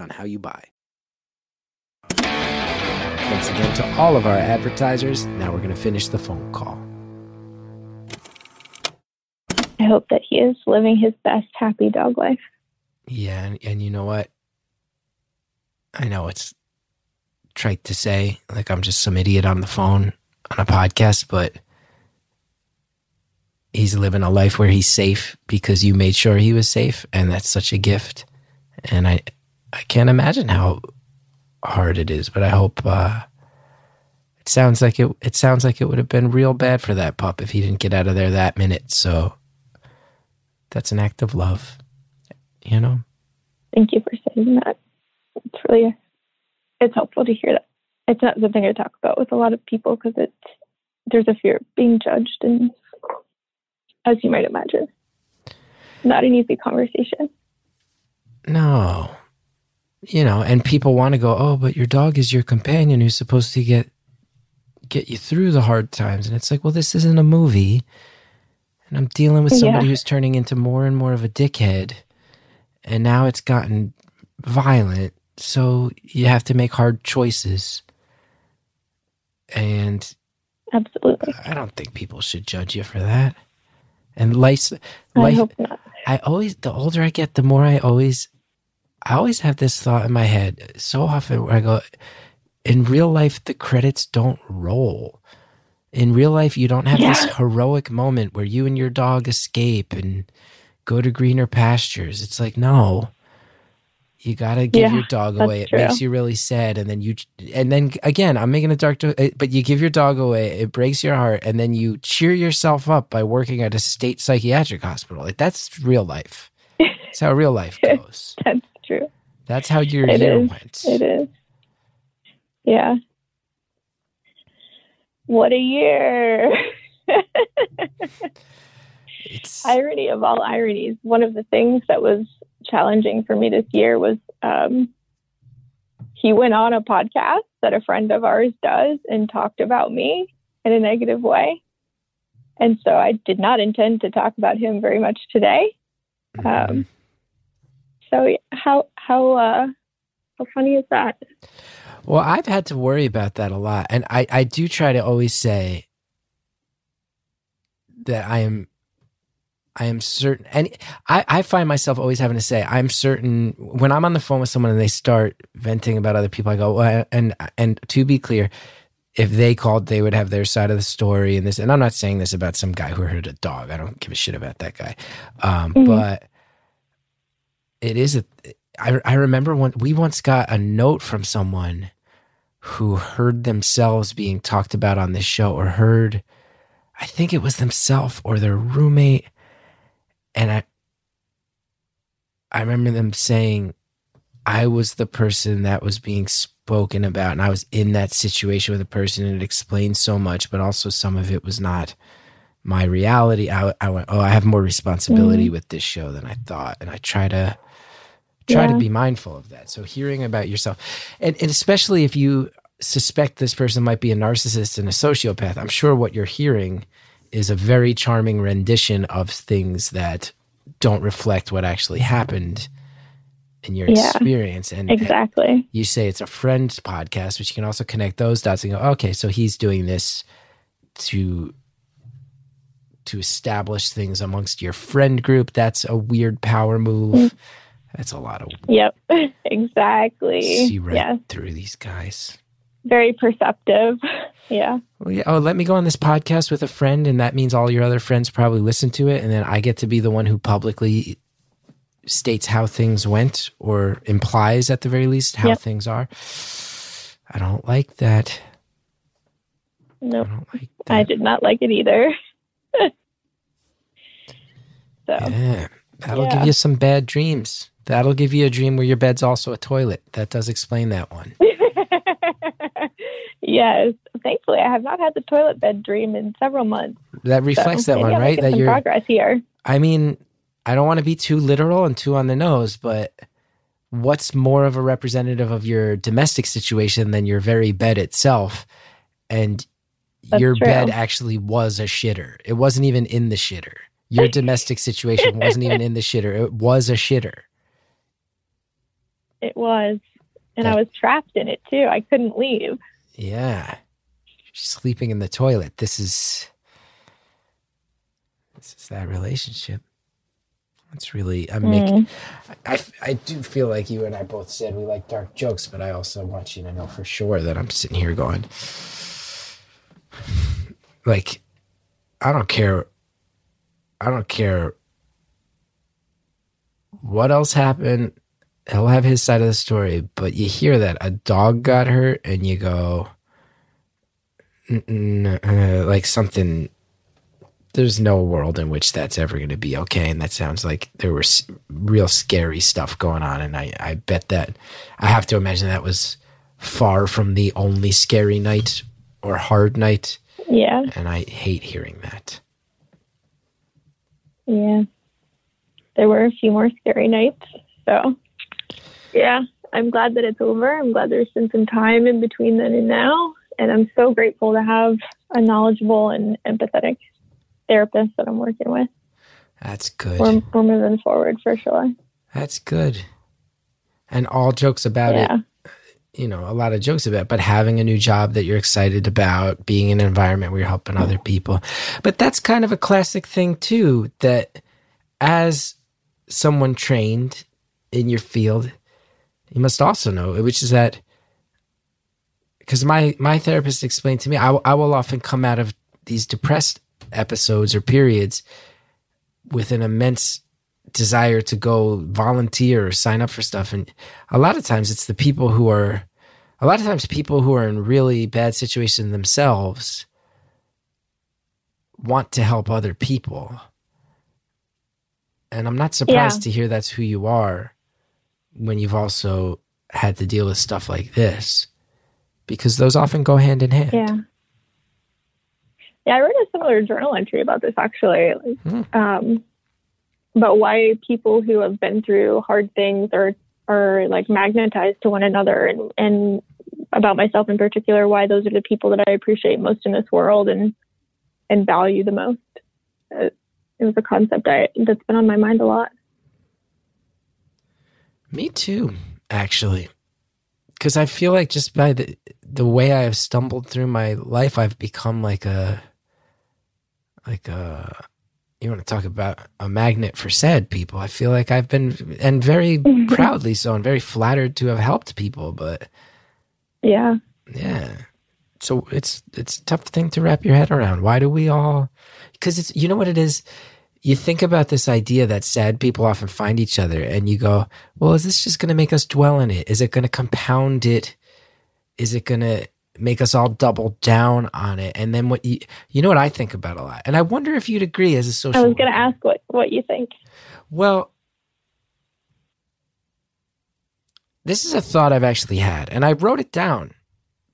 on how you buy. Thanks again to all of our advertisers. Now we're going to finish the phone call. I hope that he is living his best happy dog life. Yeah, and, and you know what? I know it's trite to say, like I'm just some idiot on the phone on a podcast, but he's living a life where he's safe because you made sure he was safe, and that's such a gift. And I, I can't imagine how hard it is, but I hope. uh It sounds like it. It sounds like it would have been real bad for that pup if he didn't get out of there that minute. So that's an act of love, you know. Thank you for saying that. It's really it's helpful to hear that. It's not something I talk about with a lot of people because it's there's a fear of being judged, and as you might imagine, not an easy conversation. No. You know, and people want to go, oh, but your dog is your companion who's supposed to get get you through the hard times, and it's like, well, this isn't a movie, and I'm dealing with somebody Yeah. who's turning into more and more of a dickhead, and now it's gotten violent, so you have to make hard choices, and Absolutely. I don't think people should judge you for that. And life, I life, not. I always, the older I get, the more I always, I always have this thought in my head so often where I go, in real life, the credits don't roll. In real life, you don't have this heroic moment where you and your dog escape and go to greener pastures. It's like, no, you got to give Yeah, your dog away. It true. makes you really sad. And then you, and then again, I'm making a dark, jo- eh, but you give your dog away. It breaks your heart. And then you cheer yourself up by working at a state psychiatric hospital. Like that's real life. That's how real life goes. That's true. That's how your It year is. went. It is. Yeah. What a year. It's, irony of all ironies. One of the things that was challenging for me this year was um, he went on a podcast that a friend of ours does and talked about me in a negative way. And so I did not intend to talk about him very much today. mm-hmm. Um, so how how uh, how funny is that? Well, I've had to worry about that a lot. And I, I do try to always say that I am I am certain and I, I find myself always having to say I'm certain when I'm on the phone with someone and they start venting about other people, I go, well, and and to be clear, if they called, they would have their side of the story and this and I'm not saying this about some guy who hurt a dog. I don't give a shit about that guy. Um, Mhm. but it is a I, I remember when we once got a note from someone who heard themselves being talked about on this show or heard I think it was themselves or their roommate. And I I remember them saying I was the person that was being spoken about. And I was in that situation with a person and it explained so much but also some of it was not my reality. I, I went oh I have more responsibility mm-hmm. with this show than I thought. And I try to try to be mindful of that. So hearing about yourself and, and especially if you suspect this person might be a narcissist and a sociopath i'm sure what you're hearing is a very charming rendition of things that don't reflect what actually happened in your Yeah. experience. And Exactly. you say it's a friend's podcast which you can also connect those dots and go okay so he's doing this to to establish things amongst your friend group. That's a weird power move mm. That's a lot of Yep. exactly. see right Yes. through these guys Very perceptive. Yeah. Well, yeah. Oh, let me go on this podcast with a friend, and that means all your other friends probably listen to it, and then I get to be the one who publicly states how things went, or implies at the very least how Yep. things are. I don't like that. I Nope. don't like I did not like it either. so Yeah, that'll Yeah. give you some bad dreams. That'll give you a dream where your bed's also a toilet. That does explain that one. yes. Thankfully I have not had the toilet bed dream in several months. That reflects so that one, I'll right? That you're. progress here. I mean, I don't want to be too literal and too on the nose, but what's more of a representative of your domestic situation than your very bed itself? And That's your true. bed actually was a shitter. It wasn't even in the shitter. Your domestic situation wasn't even in the shitter. It was a shitter. It was. And Yeah. I was trapped in it too. I couldn't leave. Yeah. Sleeping in the toilet. This is this is that relationship. It's really I'm making Mm. I, I do feel like you and I both said we like dark jokes, but I also want you to know for sure that I'm sitting here going, like, I don't care. I don't care what else happened. He'll have his side of the story, but you hear that a dog got hurt and you go, "N- n- uh, like something there's no world in which that's ever going to be okay. And that sounds like there was real scary stuff going on. And I, I bet that I have to imagine that was far from the only scary night or hard night. Yeah. And I hate hearing that. Yeah. There were a few more scary nights. So, yeah. I'm glad that it's over. I'm glad there's been some time in between then and now. And I'm so grateful to have a knowledgeable and empathetic therapist that I'm working with. That's good. We're, we're moving forward for sure. That's good. And all jokes about Yeah. it, you know, a lot of jokes about, it, but having a new job that you're excited about, being in an environment where you're helping other people. But that's kind of a classic thing too, that as someone trained in your field, you must also know, which is that because my my therapist explained to me, I, will- I will often come out of these depressed episodes or periods with an immense desire to go volunteer or sign up for stuff, and a lot of times it's the people who are, a lot of times people who are in really bad situations themselves want to help other people. And I'm not surprised to hear that's who you are when you've also had to deal with stuff like this because those often go hand in hand. Yeah. Yeah, I wrote a similar journal entry about this actually. like, Hmm. Um, about why people who have been through hard things are are like magnetized to one another, and and about myself in particular, why those are the people that I appreciate most in this world and and value the most. Uh, It was a concept I that's been on my mind a lot. Me too, actually. Because I feel like just by the the way I have stumbled through my life, I've become like a like a you want to talk about a magnet for sad people. I feel like I've been and very mm-hmm. proudly so and very flattered to have helped people, but Yeah. yeah. So it's it's a tough thing to wrap your head around. Why do we all cuz it's you know what it is? You think about this idea that sad people often find each other and you go, "Well, is this just going to make us dwell in it? Is it going to compound it? Is it going to make us all double down on it?" And then what you you know what I think about a lot. And I wonder if you'd agree as a social I was going to ask what what you think. Well, this is a thought I've actually had, and I wrote it down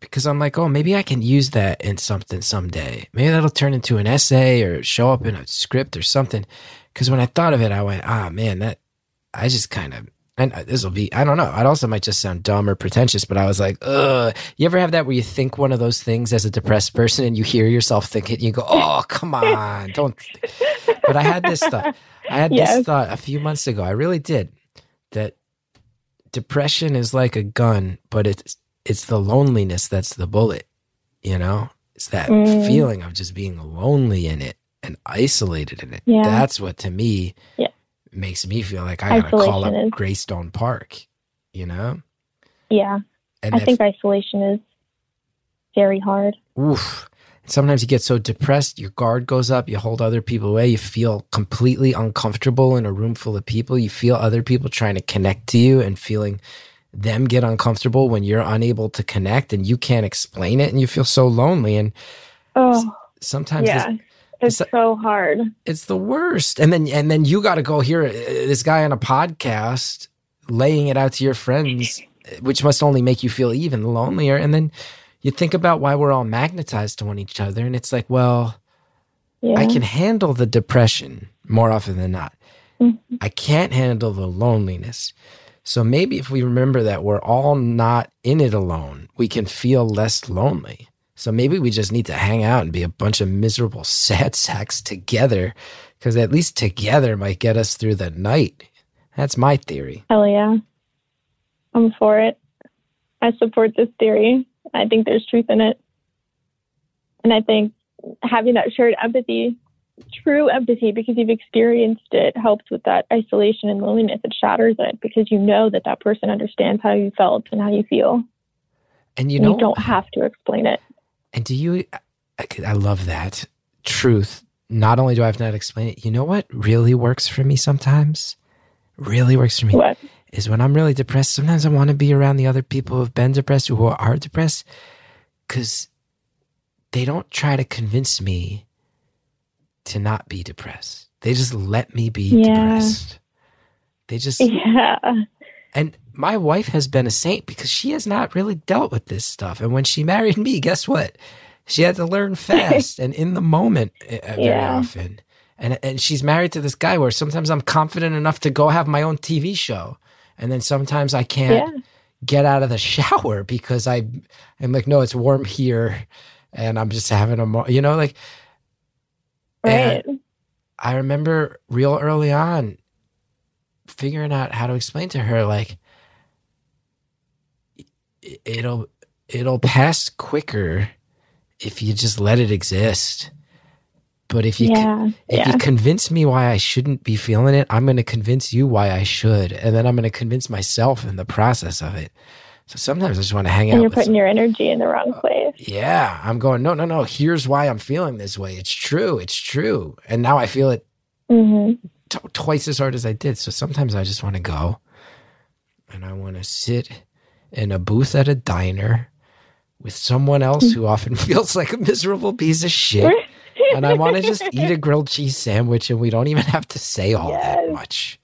because I'm like, oh, maybe I can use that in something someday. Maybe that'll turn into an essay or show up in a script or something. Because when I thought of it, I went, ah, man, that I just kind of. And this will be, I don't know. It also might just sound dumb or pretentious, but I was like, ugh. You ever have that where you think one of those things as a depressed person and you hear yourself think it and you go, oh, come on, don't. But I had this thought. I had Yes. this thought a few months ago. I really did. That depression is like a gun, but it's it's the loneliness that's the bullet. You know, it's that Mm. feeling of just being lonely in it and isolated in it. Yeah. That's what to me Yeah. makes me feel like I gotta call up is- Greystone Park. You know, Yeah. and I think isolation is very hard. oof. Sometimes you get so depressed, your guard goes up, you hold other people away, you feel completely uncomfortable in a room full of people. You feel other people trying to connect to you and feeling them get uncomfortable when you're unable to connect and you can't explain it and you feel so lonely. And Oh, sometimes this- yeah. It's it's- so hard. it's the worst. And then and then you got to go hear uh, this guy on a podcast laying it out to your friends, which must only make you feel even lonelier. And then you think about why we're all magnetized to one each other, and it's like, well, Yeah. I can handle the depression more often than not. Mhm. I can't handle the loneliness. So maybe if we remember that we're all not in it alone, we can feel less lonely. So maybe we just need to hang out and be a bunch of miserable sad sacks together because at least together might get us through the night. That's my theory. Hell yeah. I'm for it. I support this theory. I think there's truth in it. And I think having that shared empathy, true empathy, because you've experienced it, helps with that isolation and loneliness. It shatters it because you know that that person understands how you felt and how you feel. And you know, you don't have to explain it. And do you? I, love that truth. Not only do I have to not explain it, you know what really works for me sometimes? Really works for me What? is when I'm really depressed. Sometimes I want to be around the other people who have been depressed or who are depressed because they don't try to convince me to not be depressed. They just let me be Yeah. depressed. They just Yeah. and my wife has been a saint because she has not really dealt with this stuff. And when she married me, guess what? She had to learn fast and in the moment uh, very Yeah. often. And and she's married to this guy where sometimes I'm confident enough to go have my own TV show, and then sometimes I can't Yeah. get out of the shower because I I'm like, no, it's warm here, and I'm just having a mo- you know like. Right. And I remember real early on figuring out how to explain to her like it'll it'll pass quicker if you just let it exist. But if you yeah. if Yeah. you convince me why I shouldn't be feeling it, I'm going to convince you why I should, and then I'm going to convince myself in the process of it. So sometimes I just want to hang out. And out you're putting your energy in the wrong place. yeah, I'm going, no, no, no. Here's why I'm feeling this way. It's true. It's true. And now I feel it hmm t- twice as hard as I did. So sometimes I just want to go and I want to sit in a booth at a diner with someone else who often feels like a miserable piece of shit. And I want to just eat a grilled cheese sandwich and we don't even have to say all that much.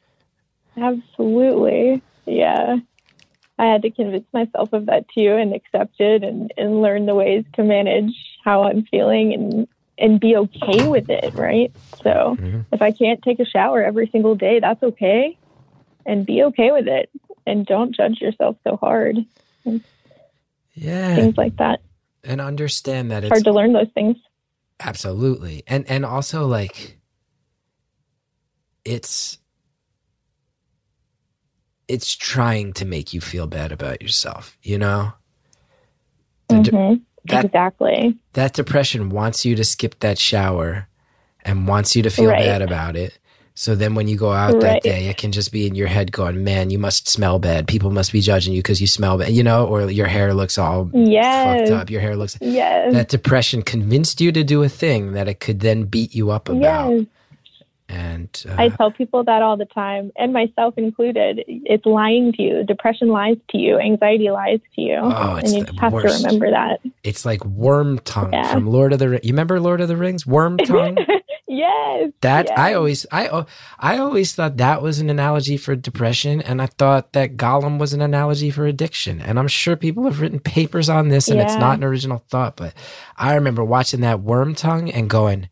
Absolutely. Yeah. I had to convince myself of that too and accept it and, and learn the ways to manage how I'm feeling and, and be okay with it, right? So Mhm. if I can't take a shower every single day, that's okay. And be okay with it. And don't judge yourself so hard. Yeah. Things like that. And understand that it's hard to learn those things. Absolutely. And and also like it's it's trying to make you feel bad about yourself, you know? The de- hmm that- exactly. that depression wants you to skip that shower and wants you to feel Right. bad about it. So then when you go out that day, it can just be in your head going, "Man, you must smell bad. People must be judging you because you smell bad." You know, or your hair looks all Yes. fucked up. Your hair looks Yes. that depression convinced you to do a thing that it could then beat you up about. yes. And uh, I tell people that all the time, and myself included. It's lying to you. Depression lies to you. Anxiety lies to you. Oh, it's and you the just have worst. to remember that. It's like Wormtongue Yeah. from Lord of the Rings. You remember Lord of the Rings? Worm tongue. yes. That I always I al- I always thought that was an analogy for depression, and I thought that Gollum was an analogy for addiction. And I'm sure people have written papers on this, and it's not an original thought. But I remember watching that Wormtongue and going,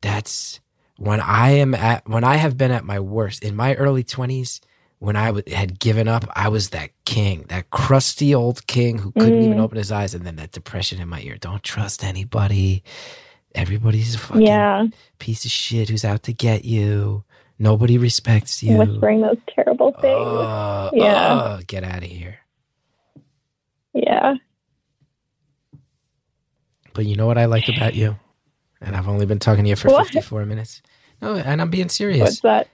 "That's when I am at when I have been at my worst in my early 20s." When I w- had given up, I was that king, that crusty old king who couldn't even Mm. open his eyes, and then that depression in my ear. Don't trust anybody. Everybody's a fucking Yeah. piece of shit who's out to get you. Nobody respects you. Whispering those terrible things. Oh, Yeah. oh, get out of here. yeah. But you know what I like about you? And I've only been talking to you for What? 54 minutes. No, and I'm being serious. What's that?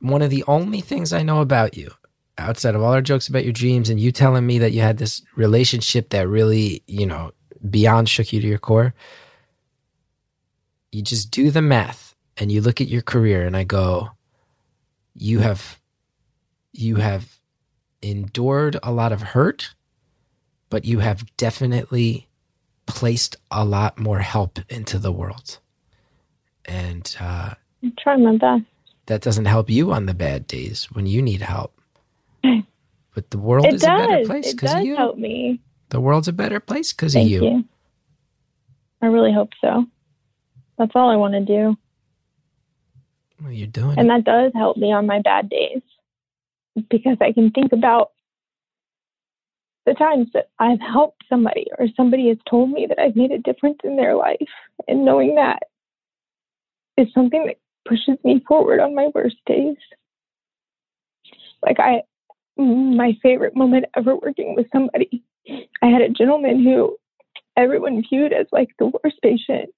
One of the only things I know about you, outside of all our jokes about your dreams and you telling me that you had this relationship that really, you know, beyond shook you to your core, you just do the math and you look at your career and I go, you have you have endured a lot of hurt, but you have definitely placed a lot more help into the world. And uh, I'm trying my best. that doesn't help you on the bad days when you need help. But the world It is a better place because of you. help me. The world's a better place because of you. you. I really hope so. That's all I want to do. Well, you're doing And it. that does help me on my bad days because I can think about the times that I've helped somebody or somebody has told me that I've made a difference in their life. And knowing that is something that pushes me forward on my worst days. Like, I, my favorite moment ever working with somebody, I had a gentleman who everyone viewed as like the worst patient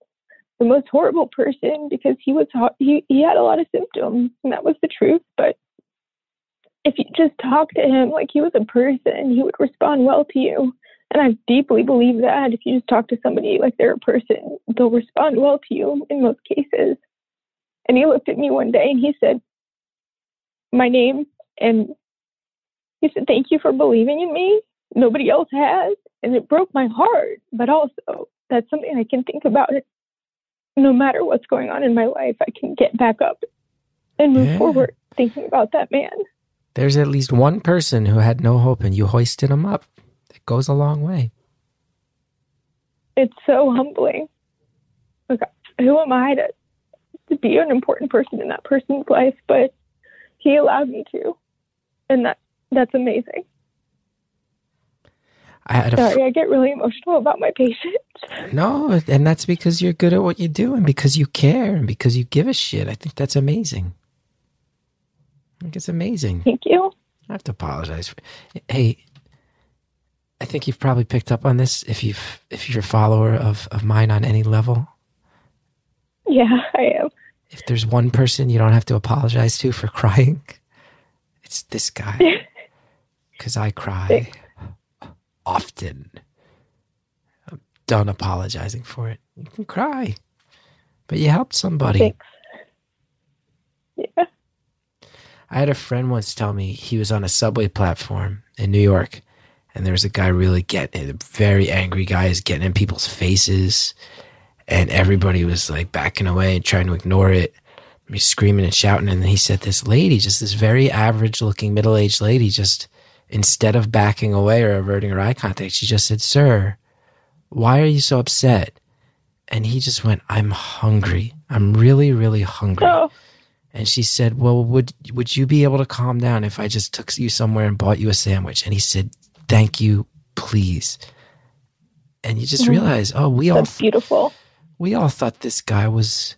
the most horrible person because he was he he had a lot of symptoms and that was the truth but if you just talk to him like he was a person he would respond well to you. And i deeply believe that if you just talk to somebody like they're a person they'll respond well to you in most cases. And he looked at me one day and he said my name and he said thank you for believing in me. Nobody else has. And it broke my heart but also that's something i can think about. No matter what's going on in my life, I can get back up and move Yeah. forward thinking about that man. There's at least one person who had no hope and you hoisted him up. It goes a long way. It's so humbling. Like, who am I to, to be an important person in that person's life? But he allowed me to. And that that's amazing. I had a fr- Sorry, I get really emotional about my patients. no, and that's because you're good at what you do, and because you care, and because you give a shit. I think that's amazing. I think it's amazing. Thank you. I have to apologize. Hey, I think you've probably picked up on this if you've if you're a follower of of mine on any level. Yeah, I am. If there's one person you don't have to apologize to for crying, it's this guy. Because I cry often. I'm done apologizing for it. You can cry, but you helped somebody. Thanks. Yeah. I had a friend once tell me he was on a subway platform in New York, and there was a guy really getting a very angry guy is getting in people's faces, and everybody was like backing away and trying to ignore it. He's screaming and shouting, and then he said, "This lady, just this very average-looking middle-aged lady, just instead of backing away or averting her eye contact, she just said, "Sir, why are you so upset?" And he just went, "I'm hungry. I'm really, really hungry." Oh, And she said, "Well, would would you be able to calm down if I just took you somewhere and bought you a sandwich?" And he said, "Thank you, please." And you just Mhm. realize, oh, we all that's beautiful. we all thought this guy was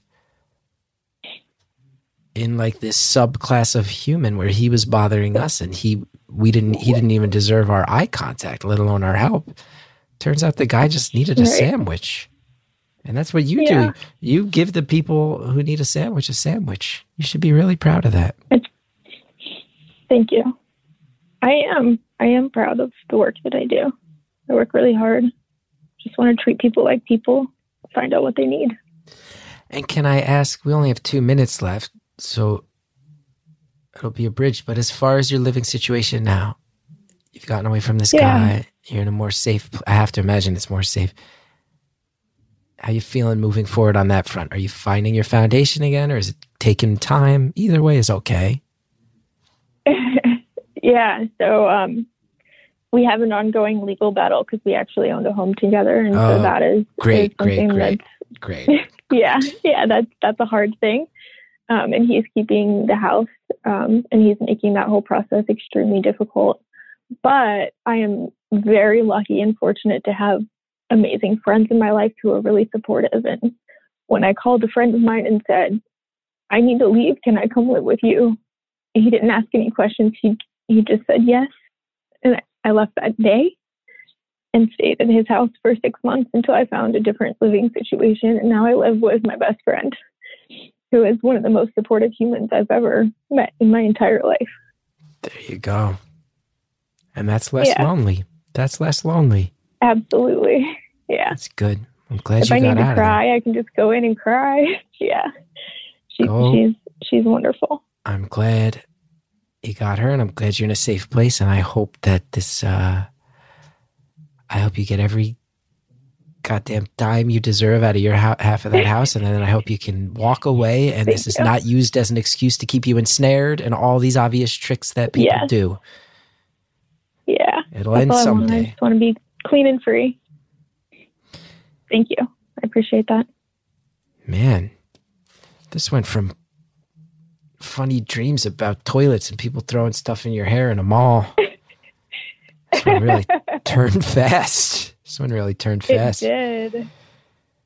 in like this subclass of human where he was bothering us and he we didn't he didn't even deserve our eye contact, let alone our help. Turns out the guy just needed a Right. sandwich. And that's what you Yeah. do. You give the people who need a sandwich a sandwich. You should be really proud of that. Thank you. I am. I am proud of the work that I do. I work really hard. Just want to treat people like people, find out what they need. And can I ask, we only have two minutes left, so it'll be a bridge, but as far as your living situation now, you've gotten away from this Yeah. guy, you're in a more safe, I have to imagine it's more safe. How are you feeling moving forward on that front? Are you finding your foundation again, or is it taking time? Either way is okay. yeah. So um, we have an ongoing legal battle because we actually owned a home together, and Oh, so that is great, is something great, Great. yeah, yeah, that's that's a hard thing. Um, and he's keeping the house, um, and he's making that whole process extremely difficult. But I am very lucky and fortunate to have amazing friends in my life who are really supportive. And when I called a friend of mine and said, "I need to leave, can I come live with you?" He didn't ask any questions. He he just said yes, and I- I left that day and stayed at his house for six months until I found a different living situation. And now I live with my best friend, who is one of the most supportive humans I've ever met in my entire life. There you go. And that's less Yeah. lonely. That's less lonely. Absolutely. Yeah. It's good. I'm glad if you I got out of there. I need to cry, I can just go in and cry. yeah. She, she's she's wonderful. I'm glad you got her, and I'm glad you're in a safe place. And I hope that this, uh, I hope you get every goddamn dime you deserve out of your ha- half of that house. And then I hope you can walk away, and this is you. not used as an excuse to keep you ensnared and all these obvious tricks that people Yes. do. Yeah. It'll That's end someday. I. I just want to be clean and free. Thank you. I appreciate that. Man, this went from funny dreams about toilets and people throwing stuff in your hair in a mall. This one really turned fast. This one really turned fast. It did.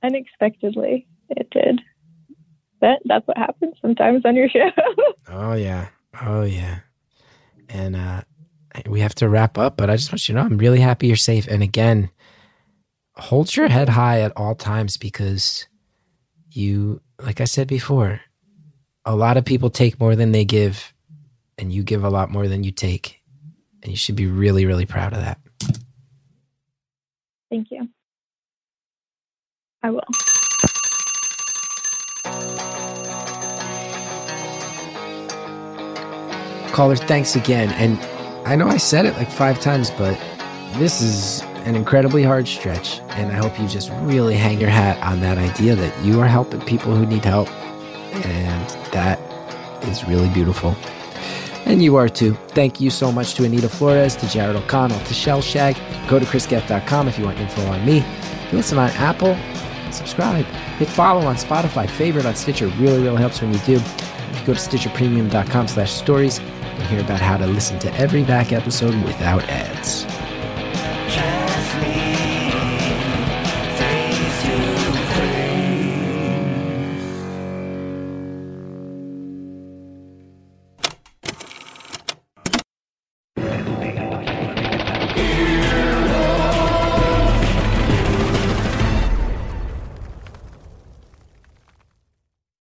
Unexpectedly, it did. But that's what happens sometimes on your show. Oh yeah. Oh yeah. And uh we have to wrap up, but I just want you to know I'm really happy you're safe. And again, hold your head high at all times because you like I said before, a lot of people take more than they give, and you give a lot more than you take. And you should be really, really proud of that. Thank you. I will. Caller, thanks again. And I know I said it like five times, but this is an incredibly hard stretch. And I hope you just really hang your hat on that idea that you are helping people who need help. And that is really beautiful. And you are too. Thank you so much to Anita Flores, to Jared O'Connell, to Shell Shag. Go to chrisgeth.com if you want info on me. If you listen on Apple, subscribe. Hit follow on Spotify. Favorite on Stitcher really, really helps when you do. If you go to stitcherpremium.com slash stories, you'll hear about how to listen to every back episode without ads.